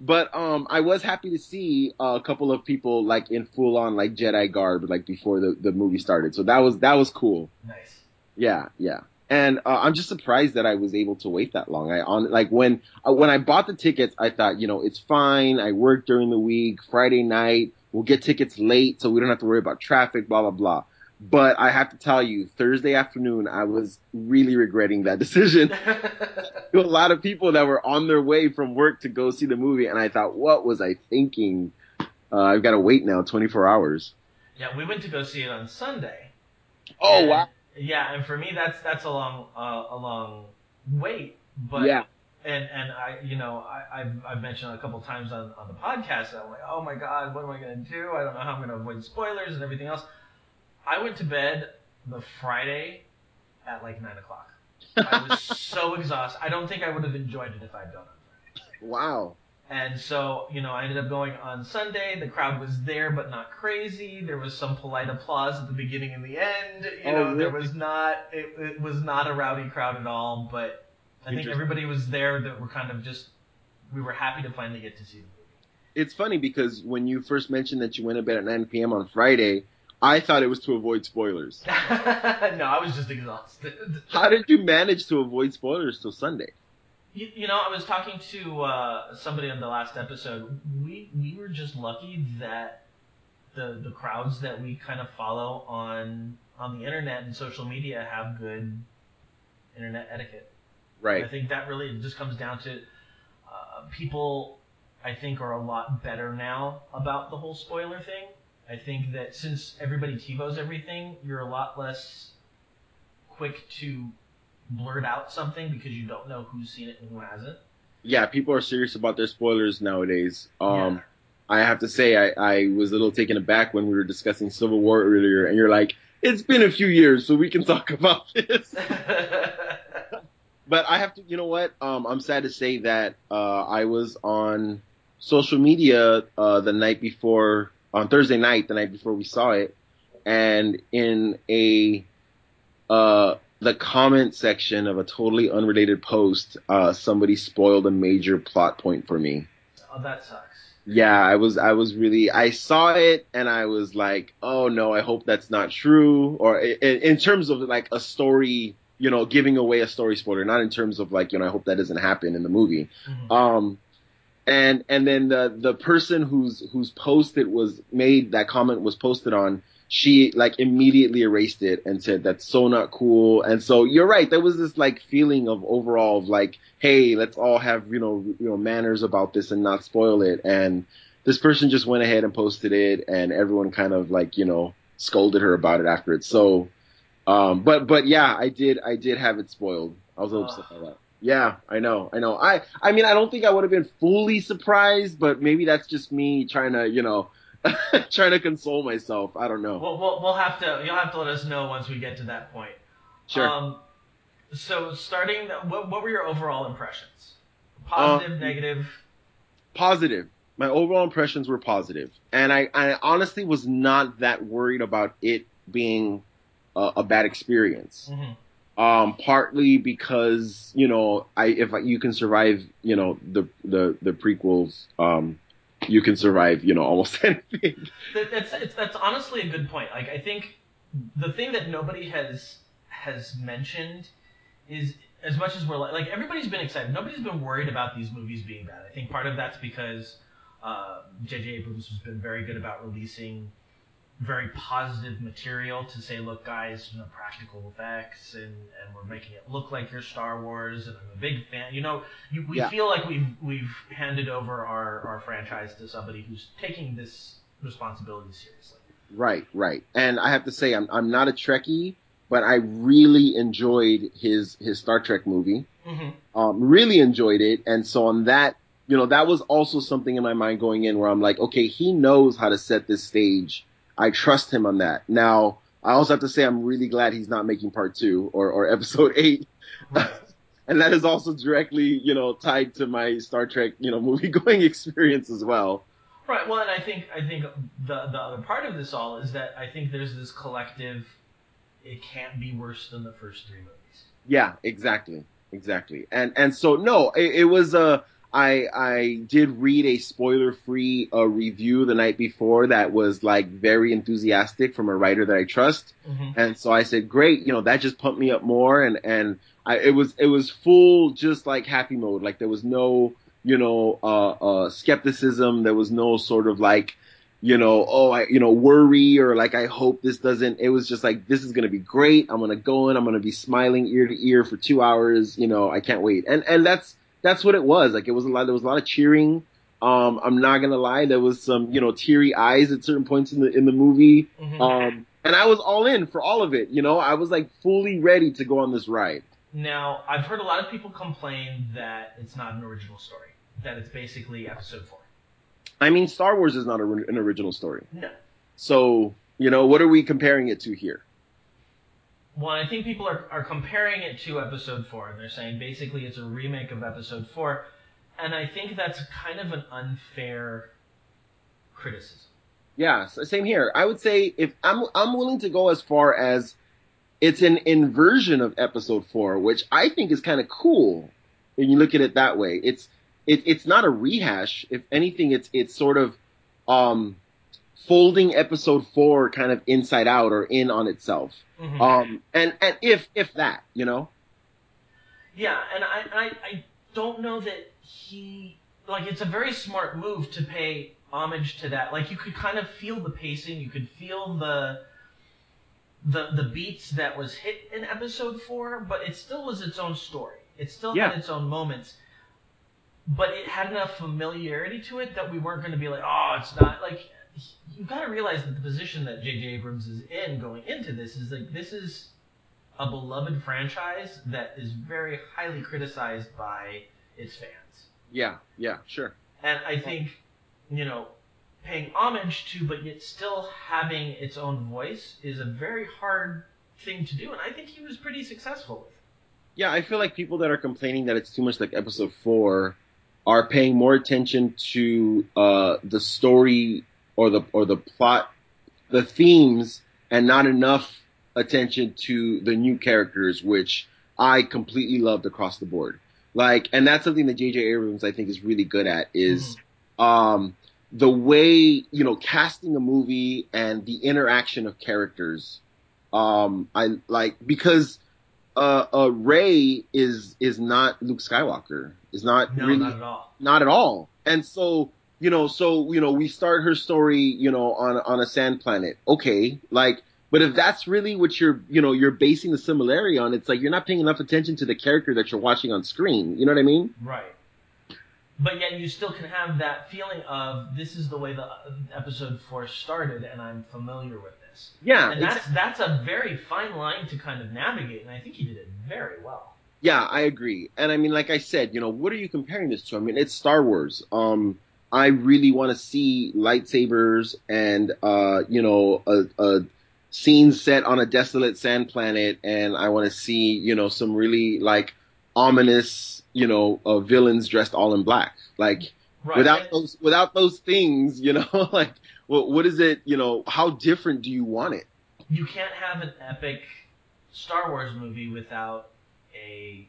But um, I was happy to see a couple of people like in full on like Jedi garb like before the, the movie started. So that was that was cool. Nice. Yeah, yeah. And uh, I'm just surprised that I was able to wait that long. I on like when uh, when I bought the tickets, I thought, you know, it's fine. I work during the week, Friday night, we'll get tickets late, so we don't have to worry about traffic, blah blah blah. But I have to tell you, Thursday afternoon, I was really regretting that [laughs] decision. [laughs] a lot of people that were on their way from work to go see the movie, and I thought, what was I thinking? Uh, I've got to wait now 24 hours. Yeah, we went to go see it on Sunday. Oh And- wow! Yeah, and for me, that's that's a long uh, a long wait. But yeah, and and I you know I I've, I've mentioned a couple times on, on the podcast that I'm like oh my god what am I gonna do I don't know how I'm gonna avoid spoilers and everything else. I went to bed the Friday at like nine o'clock. I was [laughs] so exhausted. I don't think I would have enjoyed it if I'd gone on Friday. wow. And so, you know, I ended up going on Sunday. The crowd was there, but not crazy. There was some polite applause at the beginning and the end. You Oh, know, there was not, it, it was not a rowdy crowd at all, but I think everybody was there that were kind of just, we were happy to finally get to see the It's funny because when you first mentioned that you went to bed at 9 p.m. on Friday, I thought it was to avoid spoilers. [laughs] no, I was just exhausted. [laughs] How did you manage to avoid spoilers till Sunday? You, you know, I was talking to uh, somebody on the last episode. We we were just lucky that the the crowds that we kind of follow on on the internet and social media have good internet etiquette. Right. I think that really just comes down to uh, people. I think are a lot better now about the whole spoiler thing. I think that since everybody TiVos everything, you're a lot less quick to blurt out something because you don't know who's seen it and who hasn't. Yeah, people are serious about their spoilers nowadays. Um, Yeah. I have to say, I, I was a little taken aback when we were discussing Civil War earlier, and you're like, it's been a few years, so we can talk [laughs] about this. [laughs] But I have to, you know what? Um, I'm sad to say that uh, I was on social media uh, the night before, on Thursday night, the night before we saw it, and in a uh, the comment section of a totally unrelated post, uh, somebody spoiled a major plot point for me. oh, that sucks. Yeah, I was, I was really, I saw it and I was like, oh no, I hope that's not true. Or in, in terms of like a story, you know, giving away a story spoiler, not in terms of like, you know, I hope that doesn't happen in the movie. Mhm. Um, and, and then the, the person whose, whose post it was made, that comment was posted on, she like immediately erased it and said that's so not cool. And so you're right. There was this like feeling of overall of like, hey, let's all have you know you know manners about this and not spoil it. And this person just went ahead and posted it, and everyone kind of like you know scolded her about it after it. So, um, but but yeah, I did I did have it spoiled. I was upset by that. Yeah, I know, I know. I I mean, I don't think I would have been fully surprised, but maybe that's just me trying to you know [laughs] trying to console myself. I don't know. We'll, we'll, we'll have to. You'll have to let us know once we get to that point. Sure. Um, so starting, what, what were your overall impressions? Positive, Um, negative. positive. My overall impressions were positive, and I, I honestly was not that worried about it being a, a bad experience. Mhm. Um, partly because you know, I if you can survive, you know, the the the prequels, um, you can survive, you know, almost [laughs] anything. That's that's honestly a good point. Like I think the thing that nobody has has mentioned is as much as we're like, like everybody's been excited. Nobody's been worried about these movies being bad. I think part of that's because uh, J.J. Abrams has been very good about releasing very positive material to say, look, guys, you know, practical effects, and, and we're making it look like you're Star Wars, and I'm a big fan. You know, you, we Yeah. feel like we've we've handed over our, our franchise to somebody who's taking this responsibility seriously. Right, right. And I have to say, I'm I'm not a Trekkie, but I really enjoyed his his Star Trek movie. Mm-hmm. um, really enjoyed it. And so on that, you know, that was also something in my mind going in where I'm like, okay, he knows how to set this stage. I trust him on that. Now, I also have to say I'm really glad he's not making part two or, or episode [laughs] eight. Right. And that is also directly, you know, tied to my Star Trek, you know, [laughs] movie going experience as well. Right. Well, and I think I think the the other part of this all is that I think there's this collective. It can't be worse than the first three movies. Yeah, exactly. exactly. And and so no, it, it was a. I I did read a spoiler free uh, review the night before that was like very enthusiastic from a writer that I trust, Mm-hmm. and so I said, great, you know that just pumped me up more, and and I, it was it was full just like happy mode, like there was no you know uh, uh, skepticism, there was no sort of like you know, oh, I, you know, worry or like, I hope this doesn't, it was just like, this is going to be great. I'm going to go in. I'm going to be smiling ear to ear for two hours. You know, I can't wait. And, and that's, that's what it was. Like it was a lot, there was a lot of cheering. Um, I'm not going to lie. There was some, you know, teary eyes at certain points in the, in the movie. Mhm. Um, and I was all in for all of it. You know, I was like fully ready to go on this ride. Now, I've heard a lot of people complain that it's not an original story, that it's basically episode four. I mean, Star Wars is not a, an original story. No. So, you know, what are we comparing it to here? Well, I think people are, are comparing it to episode four, and they're saying basically it's a remake of episode four, and I think that's kind of an unfair criticism. Yeah, same here. I would say if I'm I'm willing to go as far as it's an inversion of episode four, which I think is kind of cool when you look at it that way. It's it, it's not a rehash. If anything, it's it's sort of um, folding episode four kind of inside out or in on itself. Mhm. Um, and and if if that, you know, Yeah, and I, I, I don't know that he like it's a very smart move to pay homage to that. Like you could kind of feel the pacing, you could feel the the the beats that was hit in episode four, but it still was its own story. It still Yeah. had its own moments. But it had enough familiarity to it that we weren't going to be like, oh, it's not like you got to realize that the position that J.J. Abrams is in going into this is like this is a beloved franchise that is very highly criticized by its fans. yeah, yeah, sure. And I think, you know, paying homage to but yet still having its own voice is a very hard thing to do and I think he was pretty successful with. it. Yeah, I feel like people that are complaining that it's too much like episode four are paying more attention to uh, the story or the or the plot, the themes, and not enough attention to the new characters, which I completely loved across the board. Like, and that's something that J.J. Abrams I think is really good at is um, the way you know casting a movie and the interaction of characters. Um, I like because uh, uh, Rey is is not Luke Skywalker. Is not No, really not at all. not at all. And so you know, so you know, we start her story, you know, on on a sand planet. Okay, like, but if that's really what you're, you know, you're basing the similarity on, it's like you're not paying enough attention to the character that you're watching on screen. You know what I mean? Right. But yet you still can have that feeling of this is the way the episode 4 started and I'm familiar with this. Yeah, And that's that's a very fine line to kind of navigate and I think he did it very well. Yeah, I agree. And I mean, like I said, you know, what are you comparing this to? I mean, it's Star Wars. Um, I really want to see lightsabers and, uh, you know, a, a scene set on a desolate sand planet. And I want to see, you know, some really like ominous, you know, uh, villains dressed all in black. Like Right. without those, without those things, you know, [laughs] like what, what is it, you know, how different do you want it? you can't have an epic Star Wars movie without a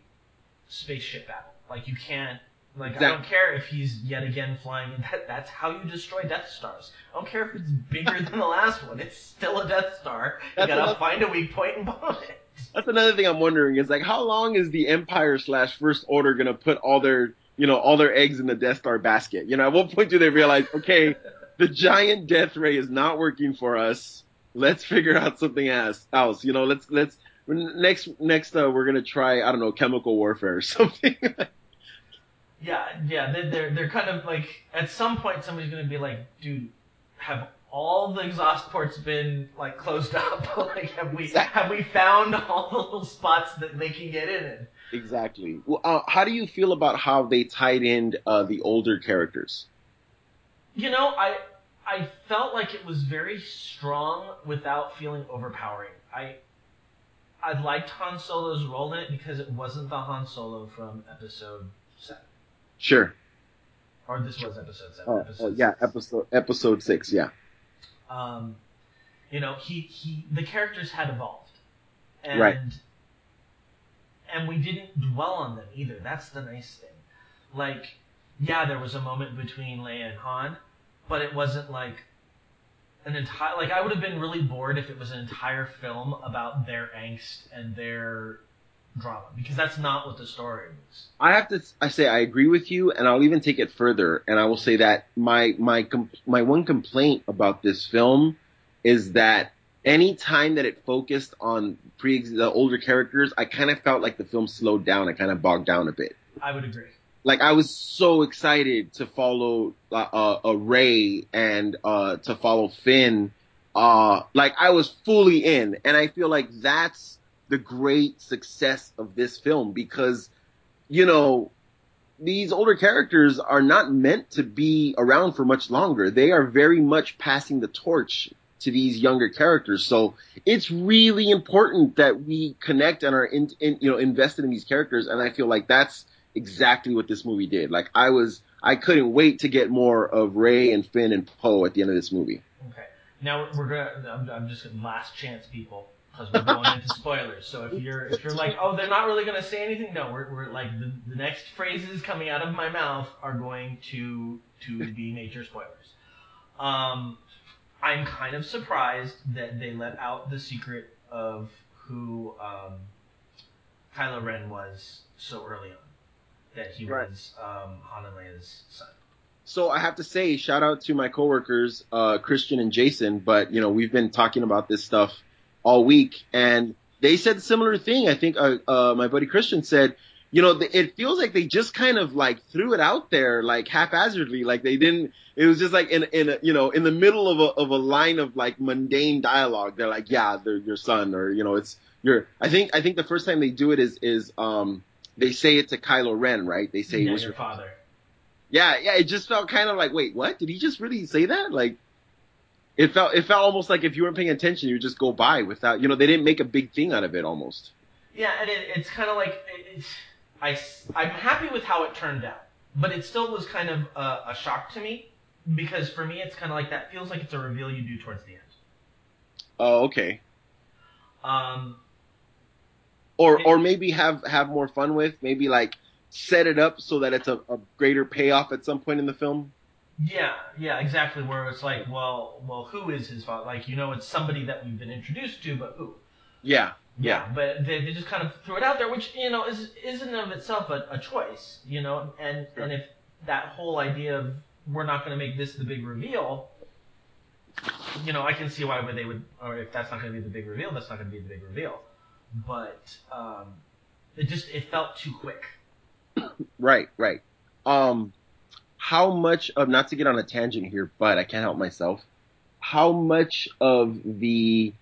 spaceship battle. Like you can't. Like I don't care if he's yet again flying, [laughs] that, that's how you destroy Death Stars. I don't care if it's bigger than the last one; it's still a Death Star. You That's gotta find a weak point and bomb it. That's another thing I'm wondering is like how long is the Empire slash First Order gonna put all their you know all their eggs in the Death Star basket? You know, at what point do they realize okay, the giant death ray is not working for us. Let's figure out something else. Else, you know, let's let's next next uh, we're gonna try I don't know chemical warfare or [laughs] something. Yeah, yeah, they're, they're they're kind of like at some point somebody's gonna be like, dude, have all the exhaust ports been like closed [laughs] up? like have we Exactly. have we found all [laughs] the little spots that they can get in? And exactly. Well, uh, how do you feel about how they tied in uh, the older characters? you know, I I felt like it was very strong without feeling overpowering. I I liked Han Solo's role in it because it wasn't the Han Solo from Episode Sure. or this was Episode Seven. Oh, episode oh yeah, six. episode episode six. Yeah. um, you know, he, he the characters had evolved, and Right. and we didn't dwell on them either. That's the nice thing. Like, yeah, there was a moment between Leia and Han, but it wasn't like an entire like I would have been really bored if it was an entire film about their angst and their drama because that's not what the story is. I have to I say I agree with you and I'll even take it further and I will say that my my my one complaint about this film is that any time that it focused on pre the older characters, I kind of felt like the film slowed down. I kind of bogged down a bit. I would agree. Like I was so excited to follow uh, uh, a Rey and uh, to follow Finn. Uh, like I was fully in, and I feel like that's the great success of this film because, you know, these older characters are not meant to be around for much longer. They are very much passing the torch to these younger characters. So it's really important that we connect and are in, in, you know invested in these characters. And I feel like that's exactly what this movie did. Like I was, I couldn't wait to get more of Rey and Finn and Poe at the end of this movie. Okay, now we're gonna. I'm, I'm just last chance, people. Because we're going into spoilers, so if you're if you're like, oh, they're not really gonna say anything, no, we're, we're like the, the next phrases coming out of my mouth are going to to be major spoilers. Um, I'm kind of surprised that they let out the secret of who um, Kylo Ren was so early on. That he right. was um, Han and Leia's son. So I have to say, shout out to my coworkers, uh, Christian and Jason. But you know, we've been talking about this stuff all week, and they said a similar thing. I think uh, uh, my buddy Christian said, you know, it feels like they just kind of like threw it out there, like haphazardly, like they didn't. It was just like in in a, you know in the middle of a of a line of like mundane dialogue. They're like, yeah, they're your son, or you know, it's your. I think I think the first time they do it is is um they say it to Kylo Ren, right? They say yeah, it was your father. Yeah, yeah. It just felt kind of like, wait, what? Did he just really say that? Like, it felt it felt almost like if you weren't paying attention, you would just go by without. You know, they didn't make a big thing out of it, almost. Yeah, and it, it's kind of like it's I, I'm happy with how it turned out, but it still was kind of a, a shock to me because for me it's kind of like that feels like it's a reveal you do towards the end. Oh, okay. Um, or it, or maybe have have more fun with maybe like set it up so that it's a, a greater payoff at some point in the film. Yeah, yeah, exactly. Where it's like, well, well, who is his father? Like, you know, it's somebody that we've been introduced to, but who? Yeah, yeah, but they, they just kind of threw it out there, which you know is is in of itself a, a choice, you know, and sure. and if that whole idea of we're not going to make this the big reveal, you know, I can see why they would, or if that's not going to be the big reveal, that's not going to be the big reveal. But um, it just it felt too quick. Right, right. Um, how much of not to get on a tangent here, but I can't help myself. How much of the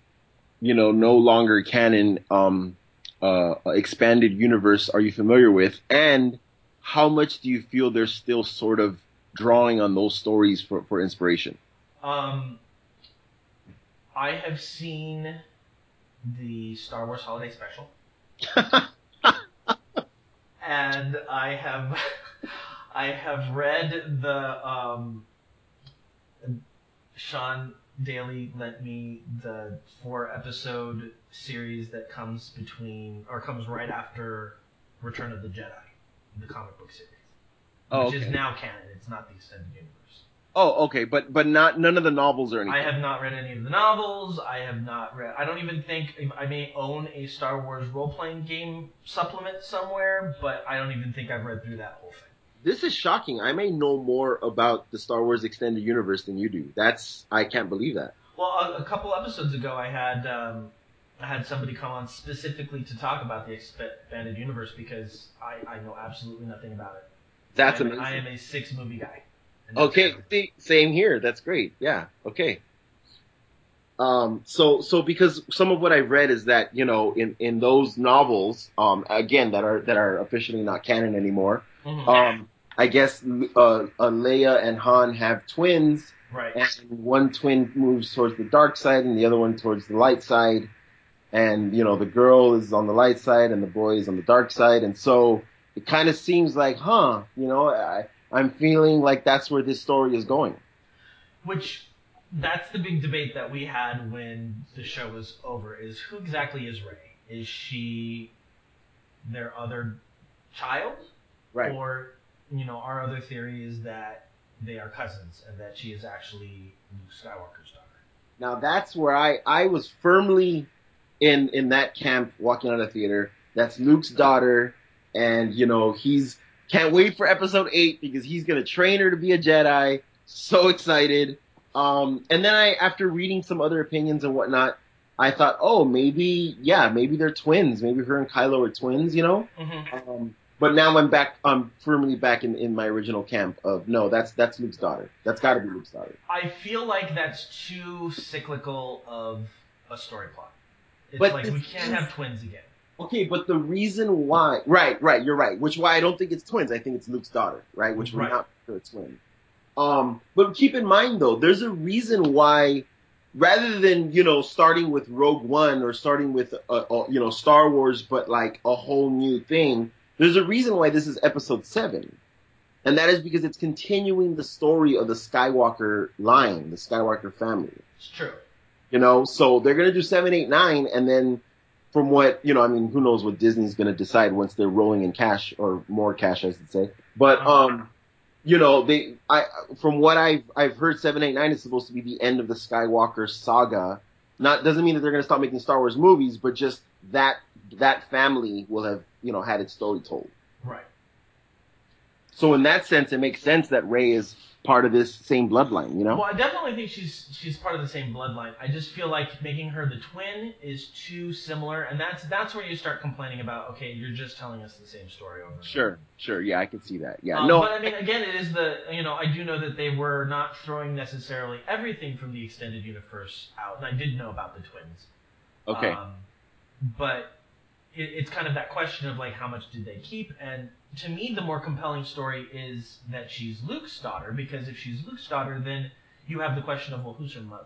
you know, no longer canon um, uh, expanded universe are you familiar with? And how much do you feel they're still sort of drawing on those stories for, for inspiration? Um, I have seen the Star Wars Holiday Special. [laughs] and I have I have read the um, Sean Daly lent me the four episode series that comes between or comes right after Return of the Jedi, the comic book series, oh, which okay. is now canon. It's not the extended universe. Oh, okay, but but not none of the novels or anything. I have not read any of the novels. I have not read. I don't even think I may own a Star Wars role playing game supplement somewhere, but I don't even think I've read through that whole thing this is shocking. I may know more about the Star Wars extended universe than you do. That's I can't believe that. Well, a, a couple episodes ago, I had um, I had somebody come on specifically to talk about the expanded universe because I, I know absolutely nothing about it. That's I am, amazing. I am a six movie guy. Okay, see, same here. That's great. Yeah. Okay. Um, so, so because some of what I've read is that you know in in those novels, um, again that are that are officially not canon anymore, mm-hmm. um, I guess uh, uh, Leia and Han have twins, right? And one twin moves towards the dark side, and the other one towards the light side. And you know, the girl is on the light side, and the boy is on the dark side. And so it kind of seems like, huh? You know, I, I'm feeling like that's where this story is going. Which that's the big debate that we had when the show was over: is who exactly is Rey? Is she their other child, Right. or you know, our other theory is that they are cousins and that she is actually Luke Skywalker's daughter. Now that's where I I was firmly in in that camp walking out of the theater. That's Luke's daughter, and you know he's can't wait for episode eight because he's gonna train her to be a Jedi. So excited. Um, and then I after reading some other opinions and whatnot, I thought, oh maybe yeah maybe they're twins. Maybe her and Kylo are twins. You know. Mm-hmm. Um, but now I'm back. I'm firmly back in, in my original camp of no, that's that's Luke's daughter. That's got to be Luke's daughter. I feel like that's too cyclical of a story plot. It's But like we can't have twins again. Okay, but the reason why, right, right, you're right. Which why I don't think it's twins. I think it's Luke's daughter, right? Which we're Right. not sure it's twin. Um, but keep in mind though, there's a reason why, rather than you know starting with Rogue One or starting with uh, uh, you know Star Wars, but like a whole new thing, there's a reason why this is Episode Seven, and that is because it's continuing the story of the Skywalker line, the Skywalker family. It's true. You know, so they're gonna do seven, eight, nine, and then from what you know, I mean, who knows what Disney's gonna decide once they're rolling in cash or more cash, I should say. But um, you know, they, I, from what I've I've heard, seven, eight, nine is supposed to be the end of the Skywalker saga. Not doesn't mean that they're gonna stop making Star Wars movies, but just that that family will have you know had its story told. Right. So in that sense, it makes sense that Rey is part of this same bloodline. You know. Well, I definitely think she's she's part of the same bloodline. I just feel like making her the twin is too similar, and that's that's where you start complaining about. Okay, you're just telling us the same story over. and over. Sure, sure, yeah, I can see that. Yeah, Um, no, But I mean, again, it is the you know I do know that they were not throwing necessarily everything from the extended universe out, and I did know about the twins. okay. Um, but it, it's kind of that question of like how much did they keep? And to me, the more compelling story is that she's Luke's daughter because if she's Luke's daughter, then you have the question of well, who's her mother?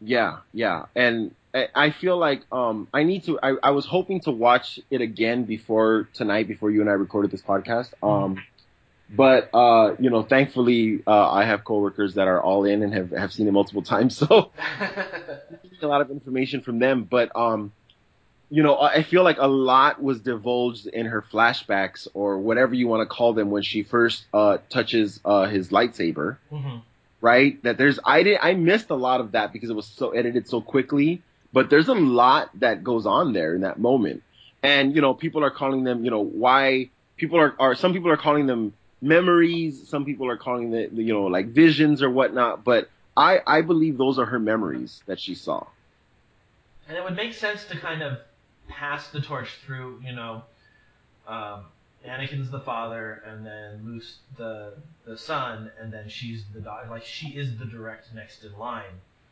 Yeah, yeah, and I- I feel like um I need to. I, I was hoping to watch it again before tonight, before you and I recorded this podcast. Um, but uh, you know, thankfully, uh, I have coworkers that are all in and have have seen it multiple [laughs] times, so [laughs] a lot of information from them. But um, you know, I I feel like a lot was divulged in her flashbacks or whatever you want to call them when she first uh touches uh his lightsaber hmm right? That there's I did I missed a lot of that because it was so edited so quickly, but there's a lot that goes on there in that moment. And you know, people are calling them, you know, why people are are some people are calling them memories, some people are calling it you know like visions or whatnot, but I I believe those are her memories that she saw. And it would make sense to kind of pass the torch through, you know, um, Anakin's the father, and then Luke's the the son, and then she's the daughter. Like she is the direct next in line,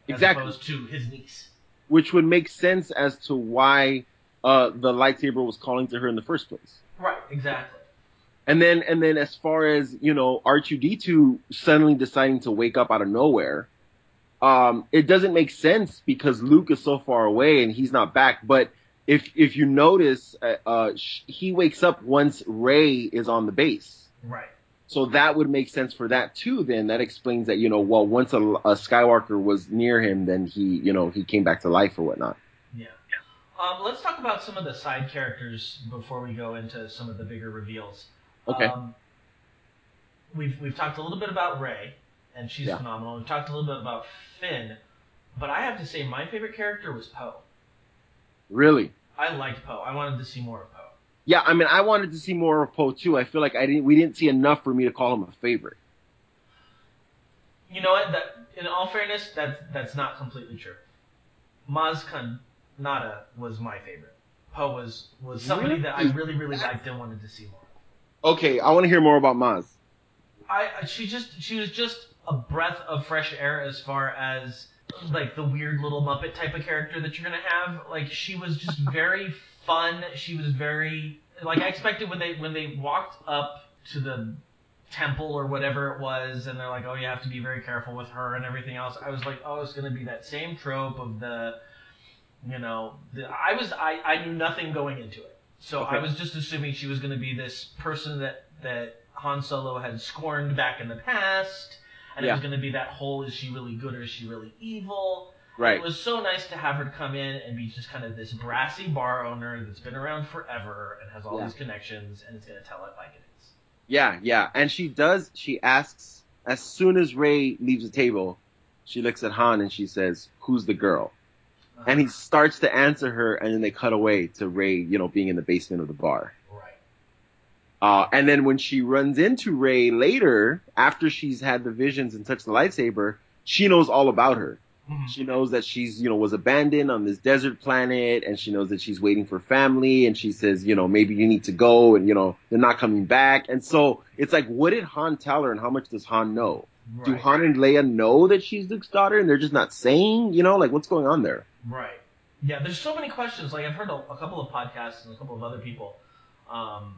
as Exactly. opposed to his niece. Which would make sense as to why uh the lightsaber was calling to her in the first place. Right. Exactly. And then, and then as far as, you know, R2D2 suddenly deciding to wake up out of nowhere, um, it doesn't make sense because Luke is so far away and he's not back. But if, if you notice, uh, uh, he wakes up once Rey is on the base. Right. So that would make sense for that too. Then that explains that, you know, well, once a, a Skywalker was near him, then he, you know, he came back to life or whatnot. Yeah. Um, let's talk about some of the side characters before we go into some of the bigger reveals. Okay. Um, we've we've talked a little bit about Rey, and she's Yeah. phenomenal. We've talked a little bit about Finn, but I have to say my favorite character was Poe. Really? I liked Poe. I wanted to see more of Poe. Yeah, I mean, I wanted to see more of Poe too. I feel like I didn't, we didn't see enough for me to call him a favorite. You know what? That in all fairness, that's that's not completely true. Maz Kanata was my favorite. Poe was was somebody that I really really liked and wanted to see more. of. Okay, I want to hear more about Maz. I- she just she was just a breath of fresh air as far as like the weird little Muppet type of character that you're gonna have. Like she was just [laughs] very fun. She was very like I expected when they when they walked up to the temple or whatever it was, and they're like, oh, you have to be very careful with her and everything else. I was like, oh, it's gonna be that same trope of the, you know, the, I was I I knew nothing going into it, so I was just assuming she was gonna be this person that that Han Solo had scorned back in the past, and it was gonna be that whole is she really good or is she really evil? Right. It was so nice to have her come in and be just kind of this brassy bar owner that's been around forever and has all Yeah. these connections and is going to tell it like it is. Yeah, yeah. And she does, she asks, as soon as Rey leaves the table, she looks at Han and she says, who's the girl? And he uh-huh. starts to answer her and then they cut away to Rey, you know, being in the basement of the bar. Right. Uh, and then when she runs into Rey later, after she's had the visions and touched the lightsaber, she knows all about her. Mhm. She knows that she's, you know, was abandoned on this desert planet and she knows that she's waiting for family and she says, you know, maybe you need to go and, you know, they're not coming back. And so it's like, what did Han tell her and how much does Han know? Do Han and Leia know that she's Luke's daughter and they're just not saying, you know, like what's going on there? Right. Yeah, there's so many questions. Like I've heard a, a couple of podcasts and a couple of other people um,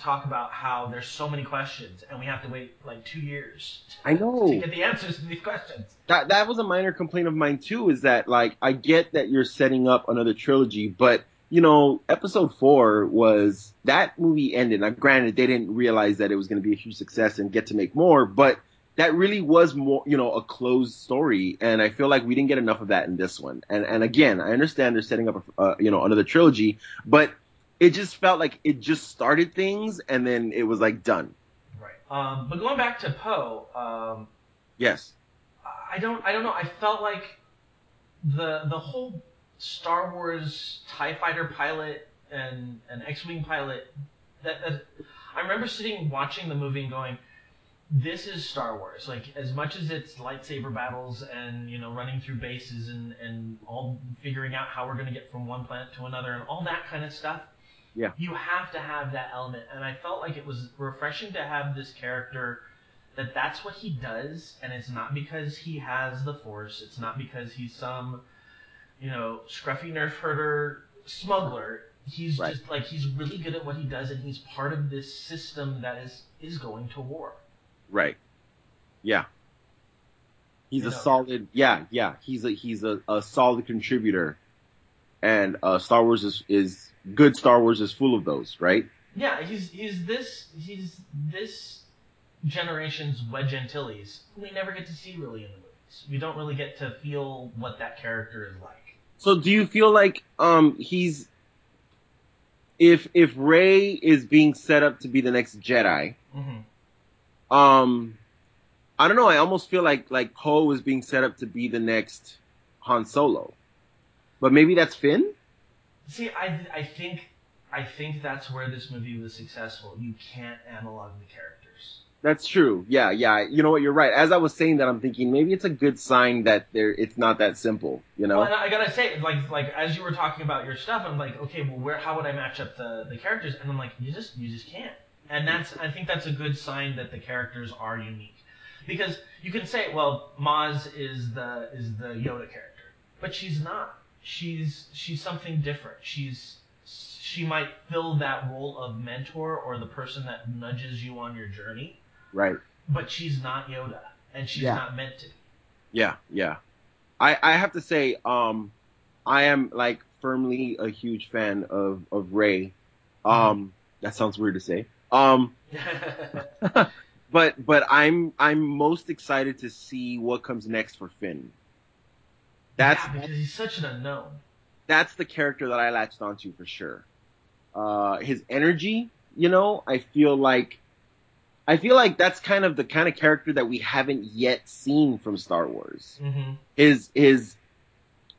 talk about how there's so many questions and we have to wait like two years I know. [laughs] to get the answers to these questions. That, that was a minor complaint of mine too, is that like, I get that you're setting up another trilogy, but you know, episode four was, that movie ended. Now granted, they didn't realize that it was going to be a huge success and get to make more, but that really was more, you know, a closed story. And I feel like we didn't get enough of that in this one. And, and again, I understand they're setting up, a, uh, you know, another trilogy, but it just felt like it just started things and then it was like done. Right. Um, but going back to Poe, um, Yes. I don't I don't know. I felt like the the whole Star Wars Tie Fighter pilot and an X-wing pilot that, that I remember sitting watching the movie and going, this is Star Wars. Like as much as it's lightsaber battles and you know running through bases and and all figuring out how we're going to get from one planet to another and all that kind of stuff. Yeah. You have to have that element, and I felt like it was refreshing to have this character that that's what he does, and it's not because he has the Force. It's not because he's some, you know, scruffy nerf herder smuggler. He's Right. just like he's really good at what he does, and he's part of this system that is is going to war. Right. Yeah. He's You a know. solid, yeah, yeah. He's a, he's a, a solid contributor. And, uh, Star Wars is, is, good Star Wars is full of those, right? Yeah, he's he's this he's this generation's Wedge Antilles, who we never get to see really in the movies. We don't really get to feel what that character is like. So do you feel like, um, he's, if, if Rey is being set up to be the next Jedi, hmm um, I don't know, I almost feel like, like Poe is being set up to be the next Han Solo. But maybe that's Finn? See, I I think I think that's where this movie was successful. You can't analog the characters. That's true. Yeah, yeah. You know what? You're right. As I was saying that, I'm thinking maybe it's a good sign that there it's not that simple. You know? Well, I gotta say, like, like as you were talking about your stuff, I'm like, okay, well, where, how would I match up the, the characters? And I'm like, you just, you just can't. And that's, I think that's a good sign that the characters are unique, because you can say, well, Maz is the is the Yoda character, but she's not. She's she's something different. She's she might fill that role of mentor or the person that nudges you on your journey, Right. but she's not Yoda, and she's Yeah. not meant to be. Yeah, yeah. I I have to say, um, I am like firmly a huge fan of of Rey. Um, that sounds weird to say. Um, [laughs] but but I'm I'm most excited to see what comes next for Finn. That's yeah, because he's such an unknown. that's the character that I latched onto for sure. Uh, his energy, you know, I feel like, I feel like that's kind of the kind of character that we haven't yet seen from Star Wars. Mm-hmm. His, his,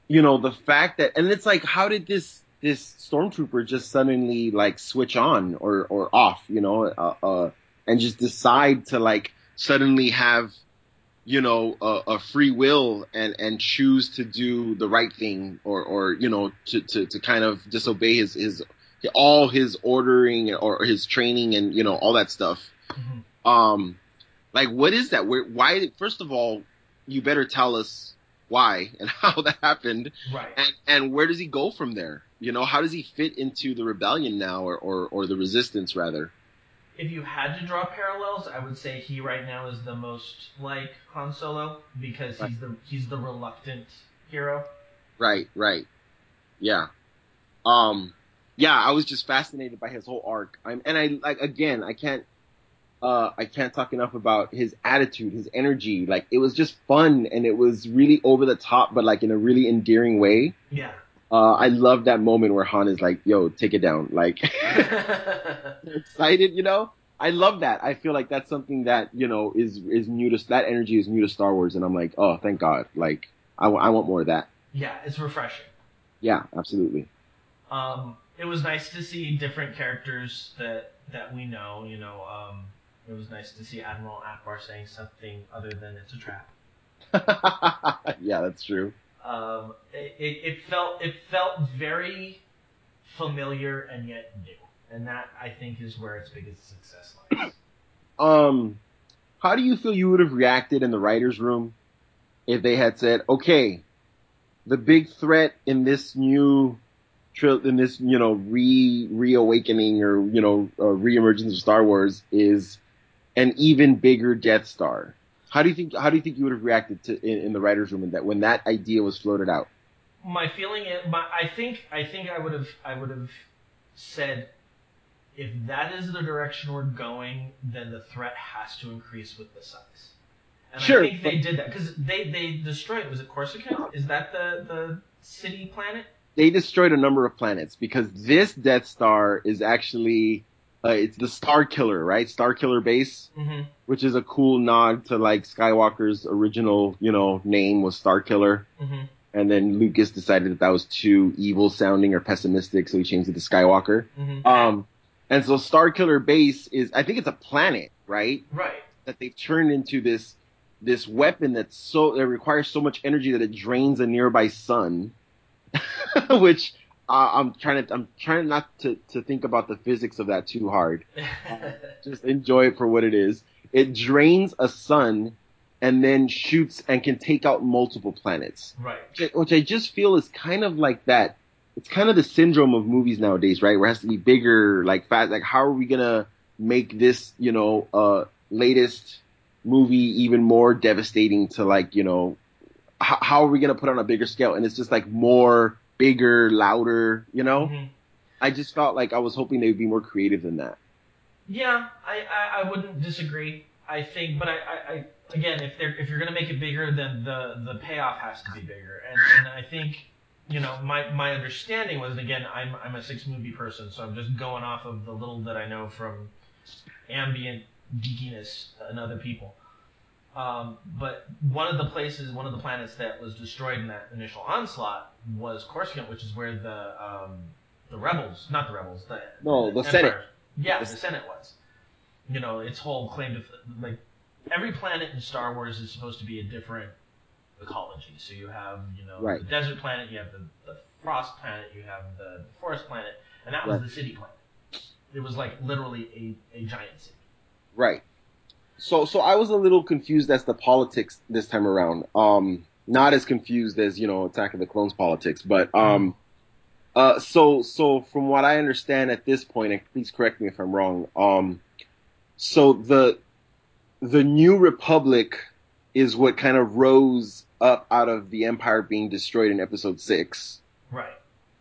you know, the fact that, and it's like, how did this, this stormtrooper just suddenly like switch on or, or off, you know, uh, uh, and just decide to like suddenly have, you know, a, a free will and, and choose to do the right thing or, or, you know, to, to, to kind of disobey his, his, all his ordering or his training and, you know, all that stuff. Mm-hmm. Um, like what is that? Where, why, first of all, you better tell us why [laughs] and how that happened Right. and, and where does he go from there? You know, how does he fit into the rebellion now or, or, or the resistance rather? If you had to draw parallels, I would say he right now is the most like Han Solo because he's the he's the reluctant hero. Right, right. Yeah. Um, yeah, I was just fascinated by his whole arc. I'm, and I, like, again, I can't, uh, I can't talk enough about his attitude, his energy. Like it was just fun and it was really over the top, but like in a really endearing way. Yeah. Uh, I love that moment where Han is like, "Yo, take it down," like [laughs] [laughs] excited, you know. I love that. I feel like that's something that you know is is new to that energy is new to Star Wars, and I'm like, oh, thank God. Like, I, w- I want more of that. yeah, it's refreshing. Yeah, absolutely. Um, it was nice to see different characters that that we know. You know, um, it was nice to see Admiral Ackbar saying something other than "it's a trap." [laughs] yeah, that's true. Um, it, it, felt it felt very familiar and yet new, and that I think is where its biggest success lies. [coughs] Um, how do you feel you would have reacted in the writers' room if they had said, "Okay, the big threat in this new in this you know re reawakening or you know uh, reemergence of Star Wars is an even bigger Death Star." How do you think? How do you think you would have reacted to in, in the writers' room that when that idea was floated out? my feeling is, my, I think I think I would have I would have said if that is the direction we're going, then the threat has to increase with the size. And Sure, I think they did that because they they destroyed. Was it Corsica? Is that the the city planet? They destroyed a number of planets because this Death Star is actually uh, it's the Star Killer, right? Star Killer base. Mm-hmm. which is a cool nod to like Skywalker's original, you know, name was Star Killer. Mm-hmm. And then Lucas decided that that was too evil sounding or pessimistic, so he changed it to Skywalker. Mm-hmm. Um, and so Star Killer Base is, I think it's a planet, right? Right. That they've turned into this, this weapon that's so, that requires so much energy that it drains a nearby sun. [laughs] which, uh, I'm trying to, I'm trying not to, to think about the physics of that too hard [laughs] just enjoy it for what it is. It drains a sun and then shoots and can take out multiple planets, right. which I- which I just feel is kind of like that. It's kind of the syndrome of movies nowadays, right? Where it has to be bigger, like fast. Like, how are we gonna make this, you know, uh, latest movie even more devastating to like, you know, how, how are we gonna put on a bigger scale? And it's just like more, bigger, louder, you know? Mhm. I just felt like I was hoping they would be more creative than that. Yeah, I, I, I wouldn't disagree. I think, but I, I, I again, if they're if you're gonna make it bigger, then the the payoff has to be bigger. And, and I think, you know, my my understanding was, and again, I'm I'm a six movie person, so I'm just going off of the little that I know from ambient geekiness and other people. Um, but one of the places, one of the planets that was destroyed in that initial onslaught was Coruscant, which is where the um, the rebels, not the rebels, the No, the Empire- Senate. Yeah, The the Senate was. You know, its whole claim to like every planet in Star Wars is supposed to be a different ecology. So you have, you know, Right. the desert planet, you have the, the frost planet, you have the forest planet, and that was Right. the city planet. It was like literally a, a giant city. Right. So so I was a little confused as to politics this time around. Um not as confused as, you know, Attack of the Clones politics, but um uh so so from what I understand at this point, and please correct me if I'm wrong, um so the the new republic is what kind of rose up out of the empire being destroyed in episode 6. Right.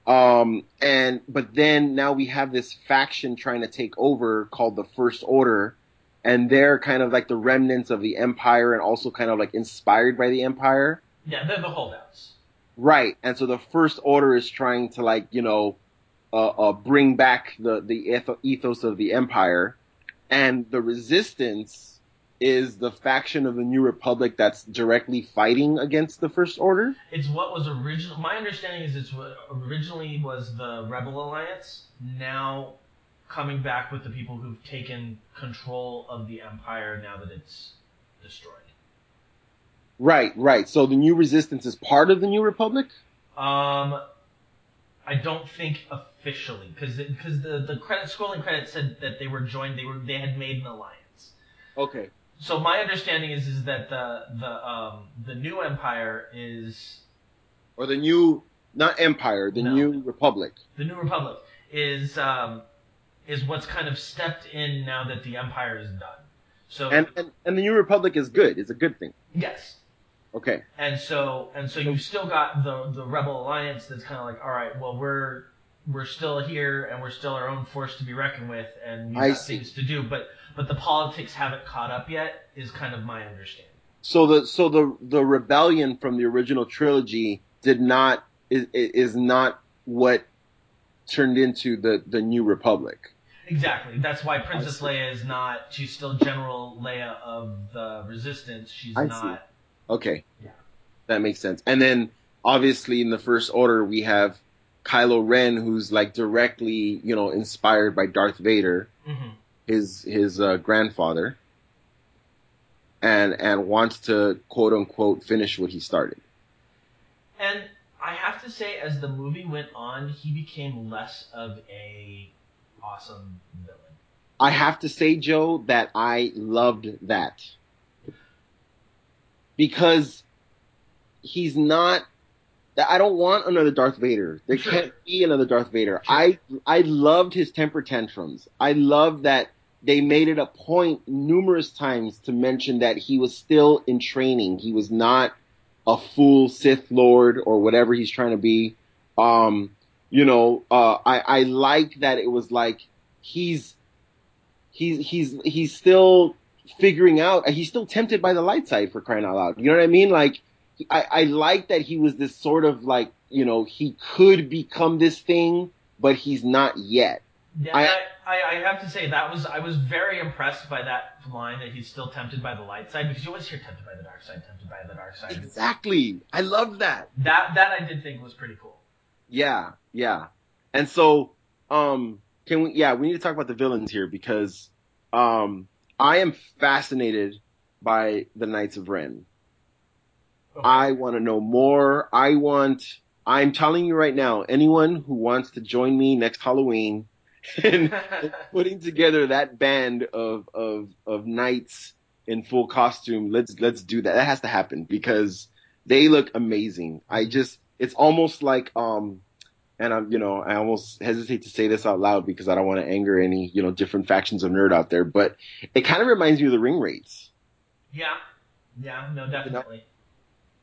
Um, and, but then now we have this faction trying to take over called the First Order, and they're kind of like the remnants of the Empire and also kind of like inspired by the Empire. Yeah, they're the holdouts. Right. And so the First Order is trying to like, you know, uh, uh, bring back the, the eth- ethos of the Empire. And the Resistance is the faction of the New Republic that's directly fighting against the First Order. It's what was original. My understanding is it's what originally was the Rebel Alliance. Now coming back with the people who've taken control of the Empire now that it's destroyed. Right, right. So the New Resistance is part of the New Republic? Um, I don't think officially because because the the credit scrolling credits said that they were joined. They were they had made an alliance. Okay. So my understanding is is that the the um the new empire is or the new not empire, the No. new republic. the new republic is um is what's kind of stepped in now that the empire is done. So And, and and the new republic is good. It's a good thing. yes, Okay. and so and so you've still got the the rebel alliance that's kind of like all right, well we're we're still here and we're still our own force to be reckoned with, and we've I got see. things to do. But but the politics haven't caught up yet. Is kind of my understanding. So the so the the rebellion from the original trilogy did not is is not what turned into the the new republic. Exactly. That's why Princess. Leia is not. She's still General Leia of the Resistance. She's I see. Okay. Yeah. That makes sense. And then obviously in the first order we have Kylo Ren who's like directly, you know, inspired by Darth Vader, hmm his his uh, grandfather. And and wants to quote unquote finish what he started. And I have to say, as the movie went on, he became less of a awesome villain. I have to say, Joe, that I loved that. Because he's not I don't want another Darth Vader. There Sure. can't be another Darth Vader. Sure. I I loved his temper tantrums. I loved that they made it a point numerous times to mention that he was still in training. He was not a full Sith Lord or whatever he's trying to be. Um, you know, uh, I I like that it was like he's he's he's he's still figuring out. He's still tempted by the light side for crying out loud. You know what I mean? Like I, I like that he was this sort of like, you know, he could become this thing, but he's not yet. Yeah, I- I, I, I have to say that was I was very impressed by that line that he's still tempted by the light side because you always hear tempted by the dark side, tempted by the dark side. Exactly. I love that. That that I did think was pretty cool. Yeah, yeah. And so, um, can we, yeah, we need to talk about the villains here because, um, I am fascinated by the Knights of Ren. Okay. I want to know more. I want, I'm telling you right now, anyone who wants to join me next Halloween [laughs] and [laughs] putting together that band of, of, of knights in full costume, let's, let's do that. That has to happen because they look amazing. I just, it's almost like, um, and I'm, you know, I almost hesitate to say this out loud because I don't want to anger any, you know, different factions of nerd out there, but it kind of reminds me of the Ringwraiths. yeah, yeah, no, definitely.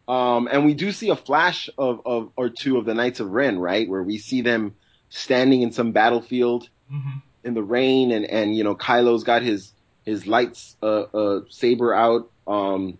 Um, and we do see a flash of, of, or two of the Knights of Ren, right? Where we see them standing in some battlefield hmm in the rain and, and, you know, Kylo's got his, his lights, uh, uh, saber out. Um,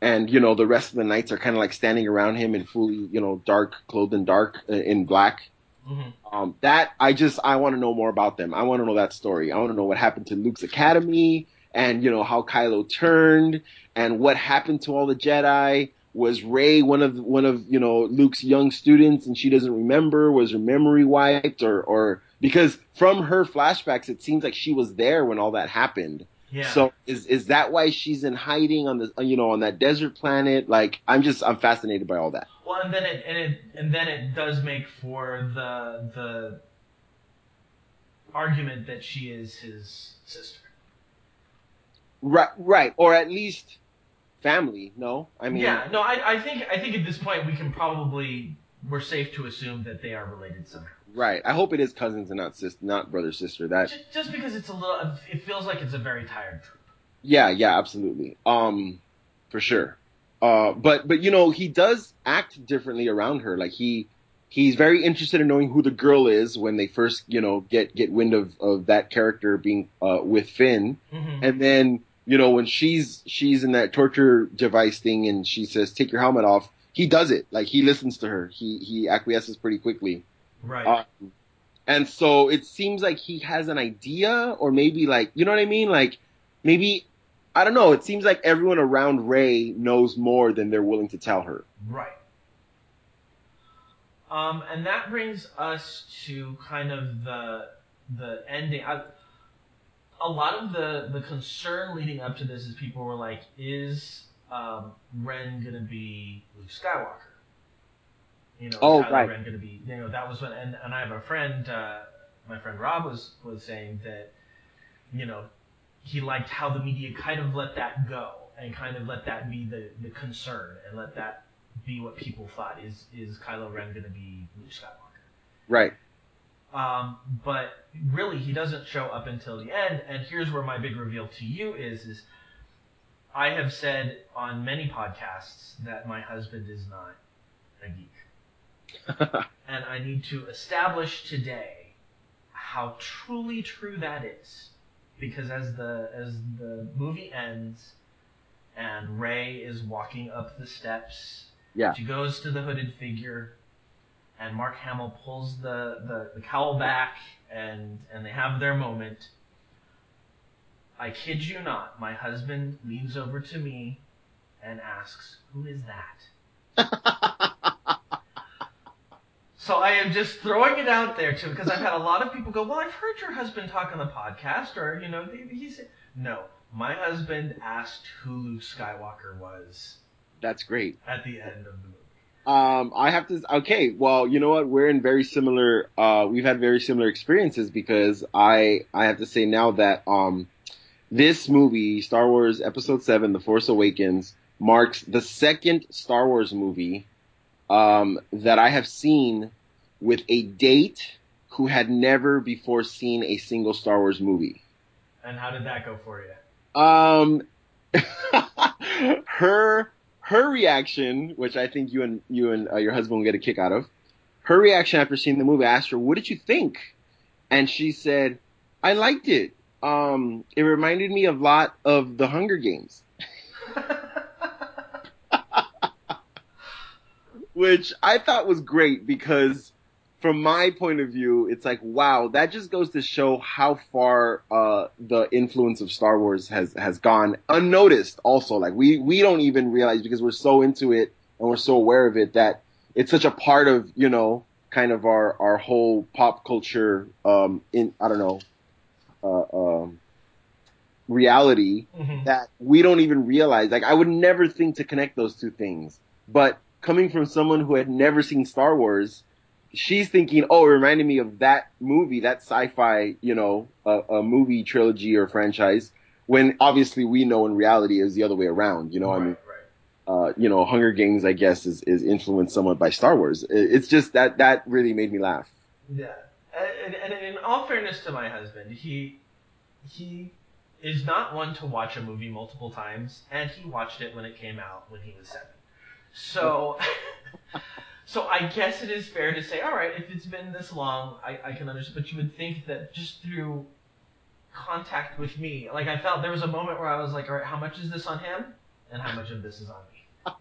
and, you know, the rest of the knights are kind of like standing around him in fully, you know, dark, clothed in dark, uh, in black. hmm Um, that I just I want to know more about them. I want to know that story. I want to know what happened to Luke's academy and you know how Kylo turned and what happened to all the Jedi. Was Rey one of one of you know Luke's young students and she doesn't remember? Was her memory wiped or or because from her flashbacks it seems like she was there when all that happened. Yeah. So is is that why she's in hiding on the you know on that desert planet? Like I'm just I'm fascinated by all that. Well, and then it and it and then it does make for the the argument that she is his sister. Right, right, or at least family. No, I mean, yeah, no, I, I think I think at this point we can probably we're safe to assume that they are related somehow. Right. I hope it is cousins and not sister, not brother sister. That, Just, just because it's a little, it feels like it's a very tired troop. yeah, yeah, absolutely. Um, for sure. Uh, but but you know he does act differently around her. Like he he's very interested in knowing who the girl is when they first you know get get wind of of that character being uh with Finn. Mm-hmm. And then, you know, when she's she's in that torture device thing and she says, Take your helmet off, he does it. Like he listens to her. He he acquiesces pretty quickly. Right. Um, and so it seems like he has an idea or maybe like you know what I mean? Like maybe I don't know, it seems like everyone around Rey knows more than they're willing to tell her. Right. Um, and that brings us to kind of the the ending. I, a lot of the the concern leading up to this is people were like, is um, Ren gonna be Luke Skywalker? You know, Oh, Kylo right. Ren gonna be? You know, that was when. And, and I have a friend, uh, my friend Rob was was saying that, you know, he liked how the media kind of let that go and kind of let that be the, the concern and let that be what people thought is is Kylo Ren going to be Luke Skywalker. Right. Um, but really, he doesn't show up until the end. And here's where my big reveal to you is: is I have said on many podcasts that my husband is not. [laughs] and I need to establish today how truly true that is. Because as the as the movie ends and Rey is walking up the steps, Yeah. she goes to the hooded figure and Mark Hamill pulls the, the, the cowl back and and they have their moment. I kid you not, my husband leans over to me and asks, Who is that? [laughs] So I am just throwing it out there too, because I've had a lot of people go, "Well, I've heard your husband talk on the podcast," or you know, he said, "No, my husband asked who Luke Skywalker was That's great. at the end of the movie." Um, I have to. Okay, well, you know what? We're in very similar. Uh, we've had very similar experiences because I I have to say now that um, this movie, Star Wars Episode Seven: The Force Awakens, marks the second Star Wars movie um, that I have seen with a date who had never before seen a single Star Wars movie. And how did that go for you? Um, [laughs] her her reaction, which I think you and you and uh, your husband will get a kick out of, her reaction after seeing the movie, I asked her, "What did you think?" And she said, "I liked it. Um, it reminded me a lot of the Hunger Games." Which I thought was great because from my point of view, it's like, wow, that just goes to show how far, uh, the influence of Star Wars has, has gone unnoticed also. Like we, we don't even realize because we're so into it and we're so aware of it that it's such a part of, you know, kind of our, our whole pop culture, um, in, I don't know, uh, um, reality Mhm. that we don't even realize. Like I would never think to connect those two things. But coming from someone who had never seen Star Wars, she's thinking, "Oh, it reminded me of that movie, that sci-fi, you know, a, a movie trilogy or franchise." When obviously we know in reality is the other way around. You know, I mean, right. uh, you know, Hunger Games, I guess, is, is influenced somewhat by Star Wars. It's just that that really made me laugh. Yeah, and, and in all fairness to my husband, he he is not one to watch a movie multiple times, and he watched it when it came out when he was seven. So, [laughs] so I guess it is fair to say, all right, if it's been this long, I, I can understand. But you would think that just through contact with me, like I felt there was a moment where I was like, all right, how much is this on him, and how much of this is on me?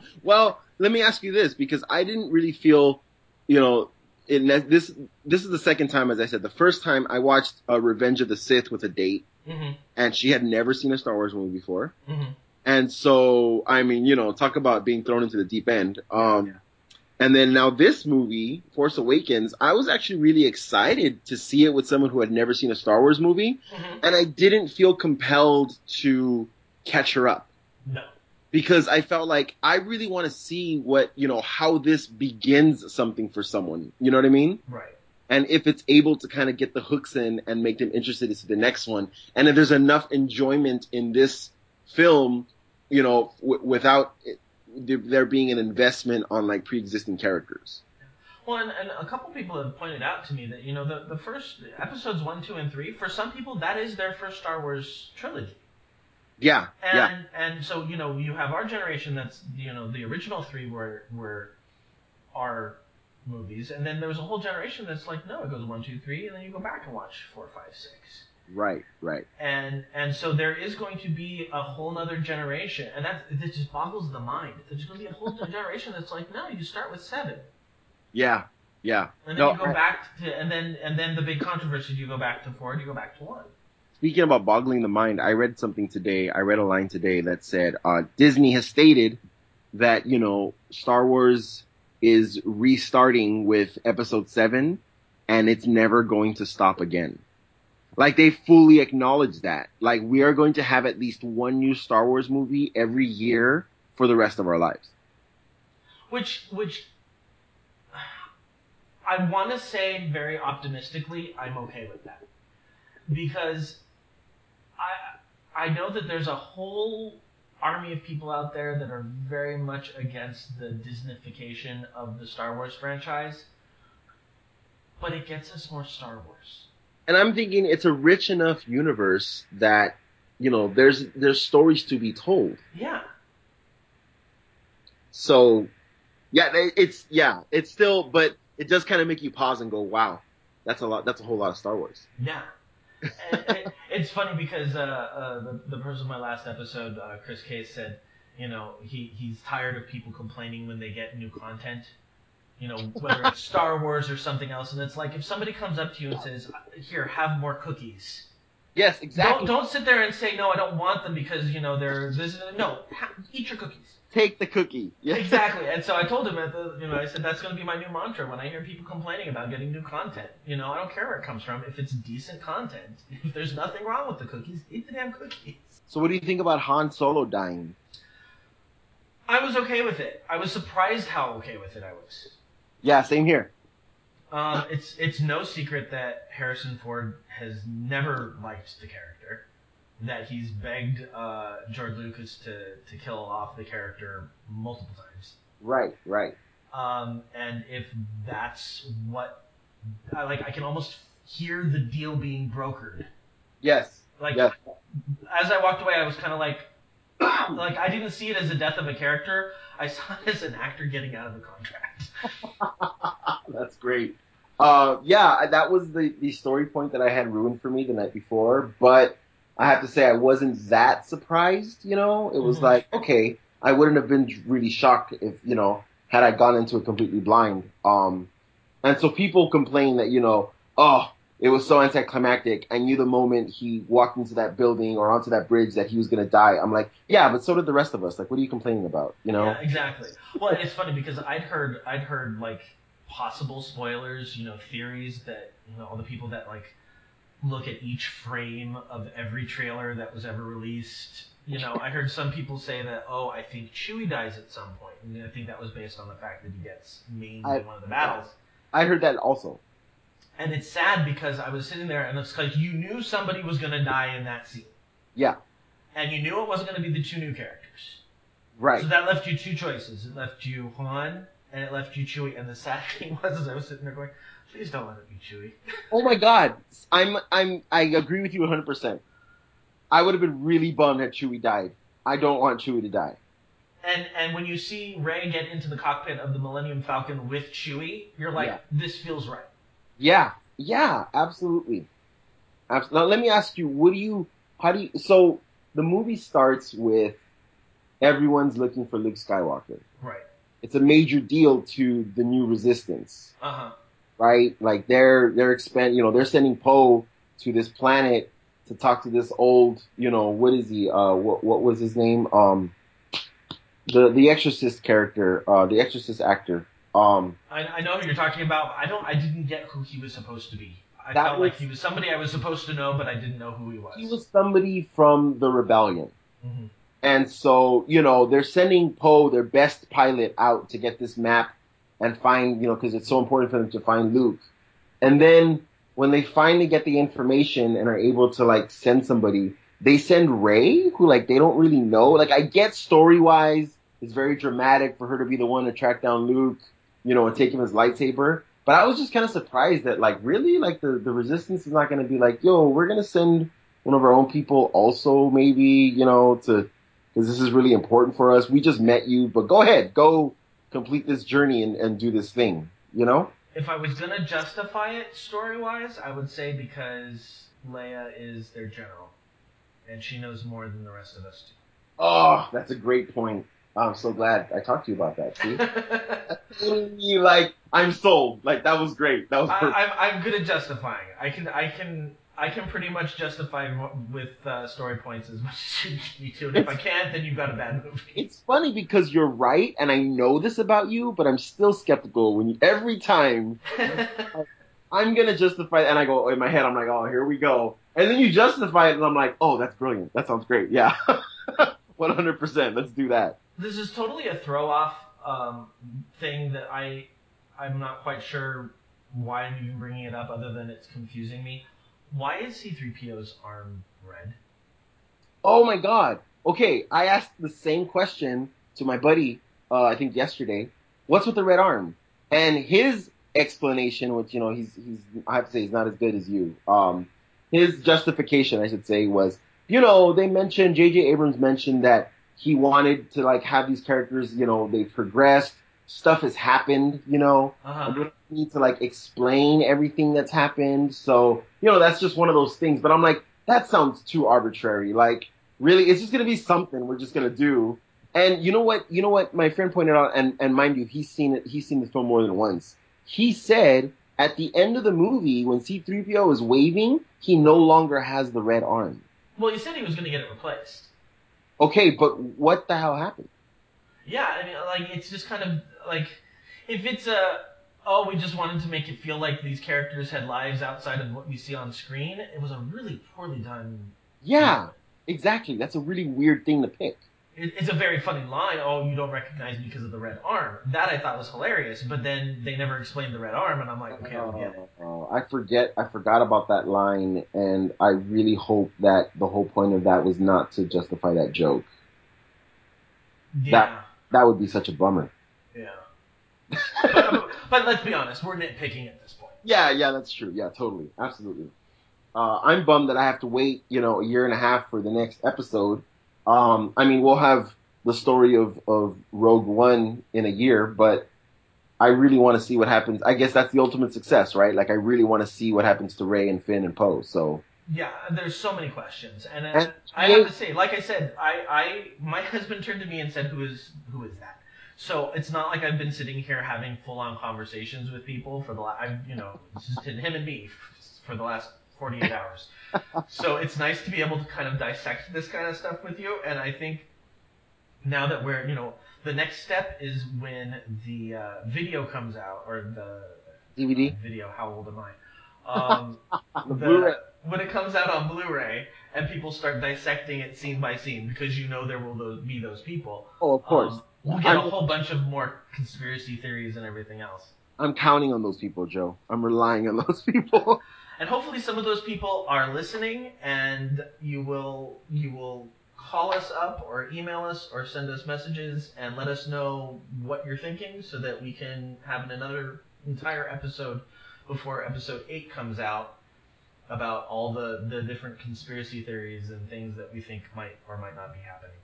[laughs] Well, let me ask you this because I didn't really feel, you know, in this this is the second time, as I said. The first time I watched uh, Revenge of the Sith with a date, hmm and she had never seen a Star Wars movie before, hmm and so I mean, you know, talk about being thrown into the deep end. Um, Yeah. And then now this movie, Force Awakens, I was actually really excited to see it with someone who had never seen a Star Wars movie, hmm and I didn't feel compelled to catch her up No. because I felt like I really want to see what, you know, how this begins something for someone. You know what I mean? Right. And if it's able to kind of get the hooks in and make them interested to see the next one. And if there's enough enjoyment in this film, you know, w- without it, there- there being an investment on like pre-existing characters. Well, and, and a couple people have pointed out to me that you know the the first episodes one, two, and three for some people that is their first Star Wars trilogy, Yeah. and yeah. and so you know you have our generation that's you know the original three were were our movies, and then there was a whole generation that's like no, it goes one, two, three, and then you go back and watch four, five, six, Right. Right. and and so there is going to be a whole nother generation, and that that just boggles the mind. There's going to be a whole generation that's like no, you start with seven. Yeah. Yeah. And then No, you go I- back to, and then and then the big controversy: you go back to four? You go back to one? Speaking about boggling the mind, I read something today. I read a line today that said, uh, Disney has stated that, you know, Star Wars is restarting with episode seven and it's never going to stop again. Like they fully acknowledge that. Like we are going to have at least one new Star Wars movie every year for the rest of our lives. Which which I want to say very optimistically, I'm okay with that because I I know that there's a whole army of people out there that are very much against the Disneyfication of the Star Wars franchise, but it gets us more Star Wars. And I'm thinking it's a rich enough universe that, you know, there's, there's stories to be told. Yeah. So, Yeah, it's yeah, it's still, but it does kind of make you pause and go, "Wow, that's a lot. That's a whole lot of Star Wars." Yeah. it, it's funny because uh, uh, the, the person in my last episode, uh, Chris Case, said, you know, he, he's tired of people complaining when they get new content. You know, whether it's Star Wars or something else, and it's like if somebody comes up to you and says, "Here, have more cookies." Yes, exactly. Don't don't sit there and say no. I don't want them because you know they're this. No, ha- eat your cookies. Take the cookie. Yeah. Exactly. And so I told him at the, you know, I said that's going to be my new mantra when I hear people complaining about getting new content. You know, I don't care where it comes from. If it's decent content, [laughs] if there's nothing wrong with the cookies, eat the damn cookies. So what do you think about Han Solo dying? I was okay with it. I was surprised how okay with it I was. Yeah, same here. Um, it's it's no secret that Harrison Ford has never liked the character. That he's begged uh, George Lucas to, to kill off the character multiple times. Right, right. Um, and if that's what, I, like, I can almost hear the deal being brokered. Yes. Like, yes. as I walked away, I was kind of like, [clears throat] like I didn't see it as a death of a character. I saw it as an actor getting out of the contract. [laughs] That's great. Uh, yeah, that was the, the story point that I had ruined for me the night before, but I have to say I wasn't that surprised, you know? It was mm-hmm. like, okay, I wouldn't have been really shocked if, you know, had I gone into it completely blind. Um, and so people complain that, you know, oh, it was so anticlimactic. I knew the moment he walked into that building or onto that bridge that he was going to die. I'm like, yeah, but so did the rest of us. Like, what are you complaining about? You know? Yeah, exactly. Well, it's funny because I'd heard, I'd heard like possible spoilers, you know, theories that, you know, all the people that like look at each frame of every trailer that was ever released. You know, I heard some people say that, oh, I think Chewie dies at some point, and I think that was based on the fact that he gets maimed I, in one of the battles. I heard that also. And it's sad because I was sitting there, and it's like you knew somebody was going to die in that scene. Yeah. And you knew it wasn't going to be the two new characters. Right. So that left you two choices. It left you Han, and it left you Chewie. And the sad [laughs] thing was, as I was sitting there going, Please don't let it be Chewie. [laughs] oh my god, I'm I'm I agree with you 100. percent I would have been really bummed had Chewie died. I don't want Chewie to die. And and when you see Rey get into the cockpit of the Millennium Falcon with Chewie, you're like, yeah. this feels right. Yeah, yeah, absolutely. Absolutely. Now let me ask you, what do you, how do you? So the movie starts with everyone's looking for Luke Skywalker. Right. It's a major deal to the new Resistance. Uh huh right? Like they're they're expand, you know, they're sending Poe to this planet to talk to this old, you know, what is he? Uh, what what was his name? Um, the the Exorcist character, uh, the Exorcist actor. Um, I, I know who you're talking about. I don't. I didn't get who he was supposed to be. I felt was, like he was somebody I was supposed to know, but I didn't know who he was. He was somebody from the rebellion. Mm-hmm. And so, you know, they're sending Poe, their best pilot, out to get this map and find, you know, because it's so important for them to find Luke. And then when they finally get the information and are able to like send somebody, they send Rey, who like they don't really know. Like I get story wise, it's very dramatic for her to be the one to track down Luke, you know, and take him his lightsaber. But I was just kind of surprised that like really like the the resistance is not going to be like, yo, we're going to send one of our own people also maybe, you know, to because this is really important for us. We just met you, but go ahead, go complete this journey and, and do this thing, you know? If I was gonna justify it story wise, I would say because Leia is their general, and she knows more than the rest of us do. Oh, that's a great point. I'm so glad I talked to you about that. See, [laughs] like I'm sold. Like that was great. That was. I, I'm I'm good at justifying. I can I can I can pretty much justify with uh, story points as much [laughs] as you need to. And if I can't, then you've got a bad movie. It's funny because you're right, and I know this about you, but I'm still skeptical when you, every time [laughs] I'm gonna justify, and I go in my head, I'm like, oh, here we go, and then you justify it, and I'm like, oh, that's brilliant. That sounds great. Yeah, 100%. Let's do that. This is totally a throw off um, thing that I I'm not quite sure why I'm even bringing it up, other than it's confusing me. Why is C3PO's arm red? Oh my god. Okay, I asked the same question to my buddy, uh, I think yesterday. What's with the red arm? And his explanation, which, you know, he's, he's, I have to say he's not as good as you. Um, his justification, I should say, was, you know, they mentioned, J.J. Abrams mentioned that he wanted to like have these characters, you know, they progressed stuff has happened, you know, Uh-huh. we don't need to like explain everything that's happened. So, you know, that's just one of those things. But I'm like, that sounds too arbitrary. Like, really, it's just gonna be something we're just gonna do. And you know what? You know what? My friend pointed out, and and mind you, he's seen it. He's seen the film more than once. He said at the end of the movie, when C-3PO is waving, he no longer has the red arm. Well, he said he was going to get it replaced. Okay, but what the hell happened? Yeah, I mean, like it's just kind of like if it's a oh, we just wanted to make it feel like these characters had lives outside of what we see on screen. It was a really poorly done. Yeah, exactly. That's a really weird thing to pick. It, it's a very funny line. Oh, you don't recognize me because of the red arm. That I thought was hilarious, but then they never explained the red arm, and I'm like, okay, I get it. Uh, I forget. I forgot about that line, and I really hope that the whole point of that was not to justify that joke. Yeah, That would be such a bummer. yeah. but, but let's be honest, we're nitpicking at this point. Yeah, yeah, that's true. Yeah, totally, absolutely. Uh, I'm bummed that I have to wait, you know, a year and a half for the next episode. Um, I mean, we'll have the story of of Rogue One in a year, but I really want to see what happens. I guess that's the ultimate success, right? Like, I really want to see what happens to Rey and Finn and Poe. So, Yeah, there's so many questions, and, uh, And- I have to say, like I said, I, I my [laughs] husband turned to me and said, "Who is who is that?" So it's not like I've been sitting here having full on conversations with people for the last, I've you know it's just him and me for the last 48 hours. so it's nice to be able to kind of dissect this kind of stuff with you, and I think now that we're you know the next step is when the uh, video comes out or the DVD, video. How old am I? Um, [laughs] the the- when it comes out on Blu-ray and people start dissecting it scene by scene because you know there will those, be those people. Oh, of course. um, we'll get a I'm- whole bunch of more conspiracy theories and everything else. I'm counting on those people, Joe. I'm relying on those [laughs] people. And hopefully some of those people are listening and you will you will call us up or email us or send us messages and let us know what you're thinking so that we can have another entire episode before episode 8 comes out about all the, the different conspiracy theories and things that we think might or might not be happening.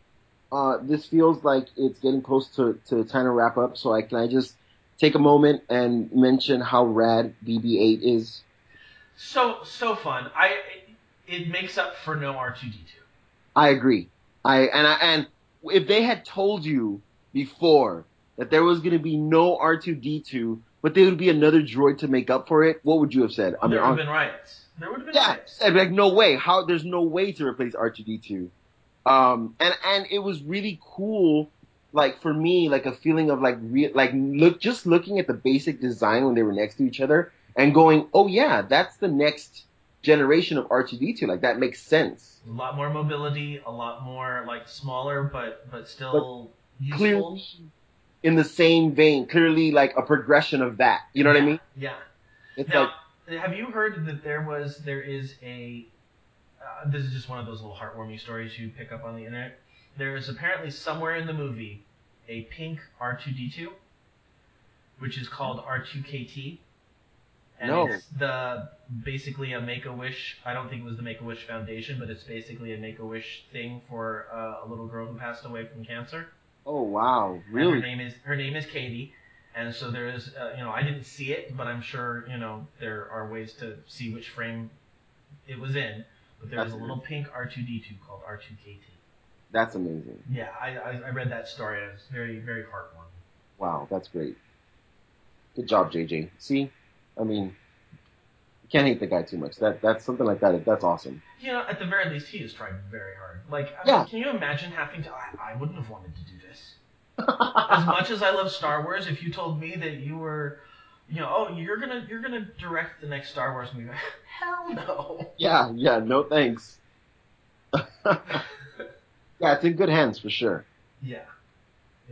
uh, this feels like it's getting close to, to time to wrap up. So I can I just take a moment and mention how rad BB-8 is. So so fun. I it, makes up for no R2D2. I agree. I and I and if they had told you before that there was going to be no R2D2, but there would be another droid to make up for it, what would you have said? I mean, there would have been riots. There would have been yeah, riots. I'd be like no way. How? There's no way to replace R2D2. Um, and and it was really cool. Like for me, like a feeling of like real, like look, just looking at the basic design when they were next to each other and going, oh yeah, that's the next generation of R2D2. Like that makes sense. A lot more mobility, a lot more like smaller, but but still useful. Clearly in the same vein, clearly like a progression of that. You know what I mean? Yeah. It's Now, like, have you heard that there was there is a uh, this is just one of those little heartwarming stories you pick up on the internet. There is apparently somewhere in the movie a pink R2D2, which is called R2KT. And No. it's the basically a Make a Wish. I don't think it was the Make a Wish Foundation, but it's basically a Make a Wish thing for uh, a little girl who passed away from cancer. oh wow, And her really? name is her name is Katie, and so there is uh, you know I didn't see it, but I'm sure you know there are ways to see which frame it was in. But there was a little pink R2D2 called R2KT. That's amazing. Yeah, I, I, I read that story. It was very very heartwarming. Wow, that's great. Good job, JJ. See, I mean, you can't hate the guy too much. That that's something like that. That's awesome. You know, at the very least, he has tried very hard. Like, I Yeah. mean, can you imagine having to? I, I wouldn't have wanted to do this. as much as I love Star Wars, if you told me that you were, you know, oh, you're gonna you're gonna direct the next Star Wars movie, [laughs] hell no. yeah, yeah. No thanks. [laughs] yeah, it's in good hands for sure. Yeah.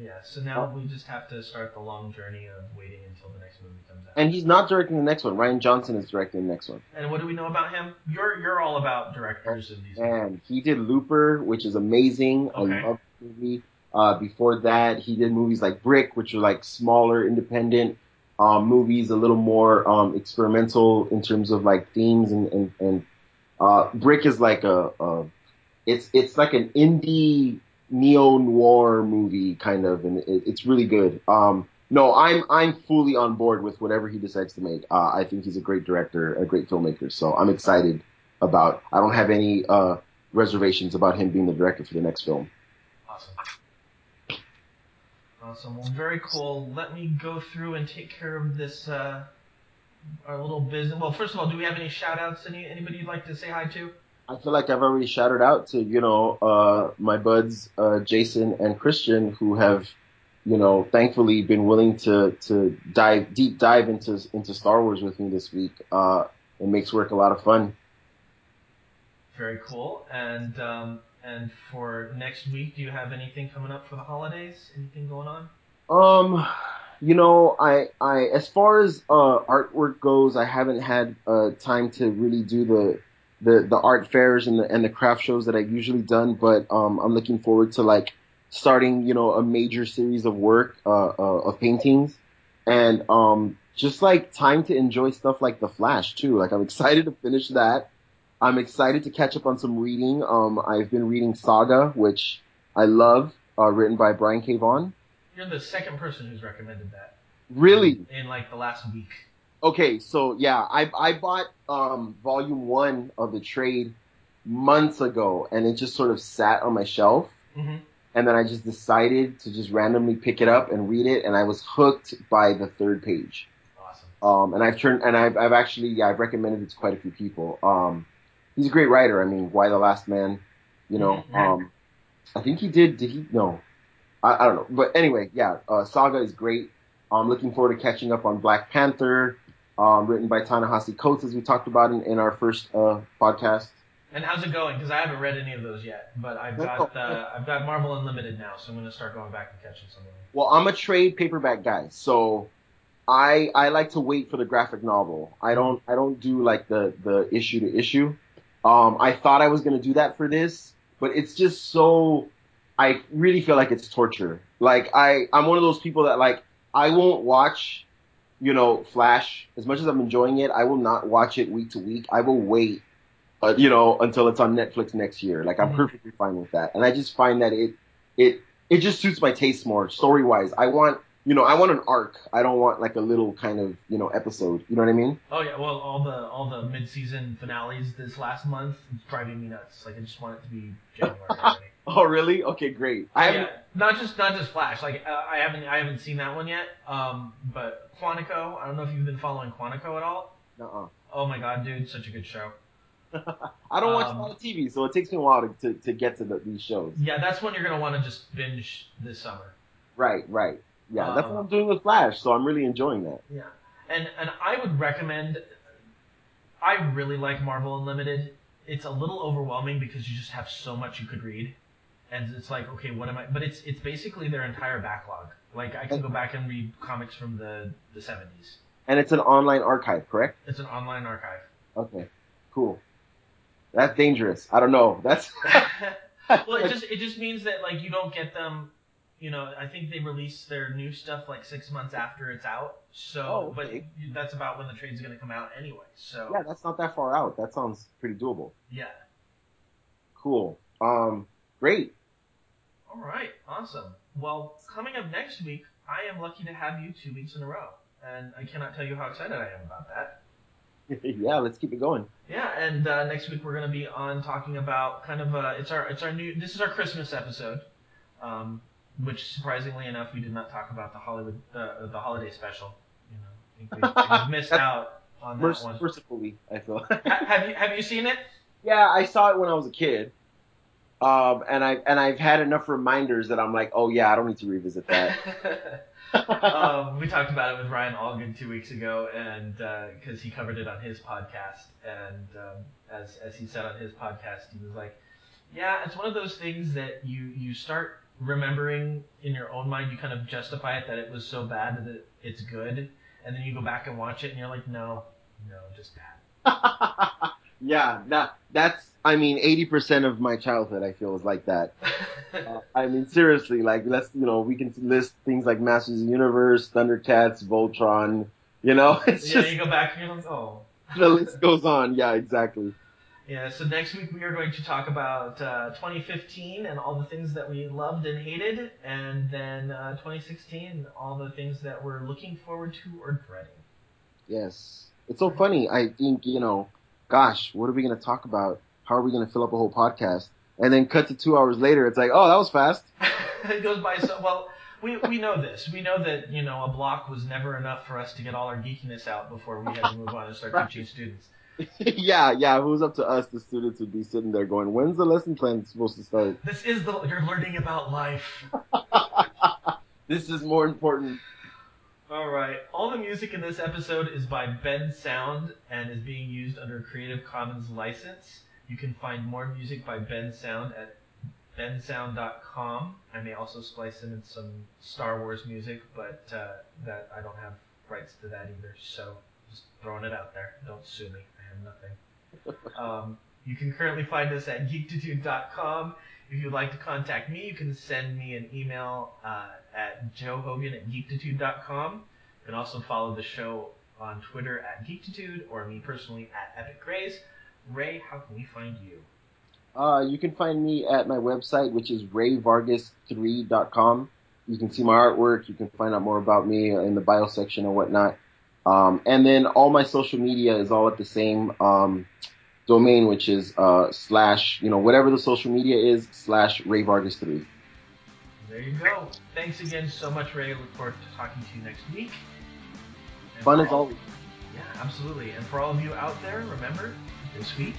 Yeah. So now we just have to start the long journey of waiting until the next movie comes out. And he's not directing the next one. Rian Johnson is directing the next one. And what do we know about him? You're you're all about directors in these. movies. And he did Looper, which is amazing. Okay. I love the movie. Uh, before that, he did movies like Brick, which were like smaller, independent um, movies, a little more um, experimental in terms of like themes and and, and uh, Brick is like a, a it's it's like an indie neo noir movie kind of, and it, it's really good. Um, no, I'm I'm fully on board with whatever he decides to make. Uh, I think he's a great director, a great filmmaker. So I'm excited about. I don't have any uh, reservations about him being the director for the next film. Awesome. Awesome. Well, very cool. Let me go through and take care of this. Uh, our little business. Well, first of all, do we have any shout outs? Any anybody you'd like to say hi to? I feel like I've already shouted out to you know uh, my buds uh, Jason and Christian who have you know thankfully been willing to to dive deep dive into into Star Wars with me this week. Uh, it makes work a lot of fun. Very cool. And um, and for next week, do you have anything coming up for the holidays? Anything going on? Um, you know, I, I, as far as, uh, artwork goes, I haven't had, uh, time to really do the, the, the art fairs and the, and the craft shows that I've usually done, but, um, I'm looking forward to like starting, you know, a major series of work, uh, uh of paintings and, um, just like time to enjoy stuff like The Flash too. Like I'm [laughs] excited to finish that. I'm excited to catch up on some reading. Um, I've been reading Saga, which I love, uh, written by Brian K. Vaughan. You're the second person who's recommended that. Really? In, in like the last week. Okay, so yeah, I I bought um volume one of the trade months ago, and it just sort of sat on my shelf. Mm-hmm. And then I just decided to just randomly pick it up and read it, and I was hooked by the third page. Awesome. Um, and I've turned, and I've, I've actually, yeah, I've recommended it to quite a few people. Um, he's a great writer. I mean, Y the Last Man, you know, Mhm. um, I think he did, did he? No. I, I don't know. But anyway, yeah, uh, Saga is great. I'm looking forward to catching up on Black Panther, um, written by Ta-Nehisi Coates, as we talked about in, in our first, uh, podcast. And how's it going? Because I haven't read any of those yet, but I've got uh, I've got Marvel Unlimited now, so I'm gonna start going back and catching some of them. Well, I'm a trade paperback guy, so I I like to wait for the graphic novel. I don't I don't do like the the issue to issue. Um, I thought I was gonna do that for this, but it's just so. I really feel like it's torture. Like I I'm one of those people that like I won't watch, you know, Flash as much as I'm enjoying it. I will not watch it week to week. I will wait, uh, you know, until it's on Netflix next year. Like I'm Mhm. perfectly fine with that, and I just find that it it it just suits my taste more story wise. I want you know I want an arc. I don't want like a little kind of you know episode. You know what I mean? Oh yeah, well all the all the mid season finales this last month it's driving me nuts. Like I just want it to be January [laughs] already. Oh really? Okay, great. I haven't. yeah, not just not just Flash. Like uh, I haven't I haven't seen that one yet. Um, but Quantico. I don't know if you've been following Quantico at all. Uh-uh. Oh my god, dude, such a good show. I don't watch Um, a lot of TV, so it takes me a while to to, to get to the, these shows. Yeah, that's when you're gonna want to just binge this summer. Right, right. Yeah, that's Um, what I'm doing with Flash, so I'm really enjoying that. Yeah, and and I would recommend. I really like Marvel Unlimited. It's a little overwhelming because you just have so much you could read, and it's like, okay, what am I? But it's it's basically their entire backlog. Like I can go back and read comics from the the seventies. And it's an online archive, correct? It's an online archive. Okay, cool. That's dangerous. I don't know. That's [laughs] [laughs] well, it just it just means that like you don't get them. You know, I think they release their new stuff like six months after it's out. So, Oh, but okay. you- that's about when the trade's going to come out anyway. So, yeah, that's not that far out. That sounds pretty doable. yeah. Cool. Um, great. All right, awesome. Well, coming up next week, I am lucky to have you two weeks in a row, and I cannot tell you how excited I am about that. [laughs] yeah, let's keep it going. Yeah, and uh, next week we're going to be on talking about kind of uh, it's our it's our new this is our Christmas episode, um, which surprisingly enough we did not talk about the Hollywood uh, the holiday special. You know, I think we, we missed [laughs] out on that Merc- one. mercifully, I feel. Ha- have you have you seen it? yeah, I saw it when I was a kid. Um, and I and I've had enough reminders that I'm like, oh yeah, I don't need to revisit that. [laughs] um, we talked about it with Ryan Allgood two weeks ago, and because he covered it on his podcast, and um, as as he said on his podcast, he was like, "Yeah, it's one of those things that you you start remembering in your own mind. You kind of justify it that it was so bad that it's good, and then you go back and watch it, and you're like, no, no, just bad." [laughs] yeah, that that's I mean, eighty percent of my childhood I feel is like that. [laughs] Uh, I mean, seriously, like let's you know we can list things like Masters of the Universe, Thundercats, Voltron. You know, [laughs] it's yeah, just you go back and you're like, oh. the list goes on. Yeah, exactly. Yeah, so next week we are going to talk about uh, 2015 and all the things that we loved and hated, and then uh, 2016, all the things that we're looking forward to or dreading. Yes. It's so funny. I think, you know, gosh, what are we going to talk about? How are we going to fill up a whole podcast? And then cut to two hours later, it's like, oh, that was fast. [laughs] it goes by so well. We, we know this. We know that you know a block was never enough for us to get all our geekiness out before we had to move on and start [laughs] Right. teaching students. [laughs] yeah, yeah. If it was up to us, the students would be sitting there going, when's the lesson plan supposed to start? This is the you're learning about life. This is more important. All right. All the music in this episode is by Bensound and is being used under a Creative Commons license. You can find more music by Bensound at bensound.com. I may also splice in some Star Wars music, but uh, that I don't have rights to that either. So just throwing it out there. Don't sue me. I have nothing. [laughs] Um, you can currently find us at geektitude.com. If you'd like to contact me, you can send me an email uh, at joehogan at geektitude.com. You can also follow the show on Twitter at geektitude or me personally at Epic Grays. Ray, how can we find you? Uh, you can find me at my website, which is rayvargas3.com. You can see my artwork. You can find out more about me in the bio section or whatnot. Um, and then all my social media is all at the same um, domain, which is uh, slash, you know, whatever the social media is, slash rayvargas3. There you go. Thanks again so much, Ray. Look forward to talking to you next week. And Fun as all- always. Yeah, absolutely. And for all of you out there, remember, this week.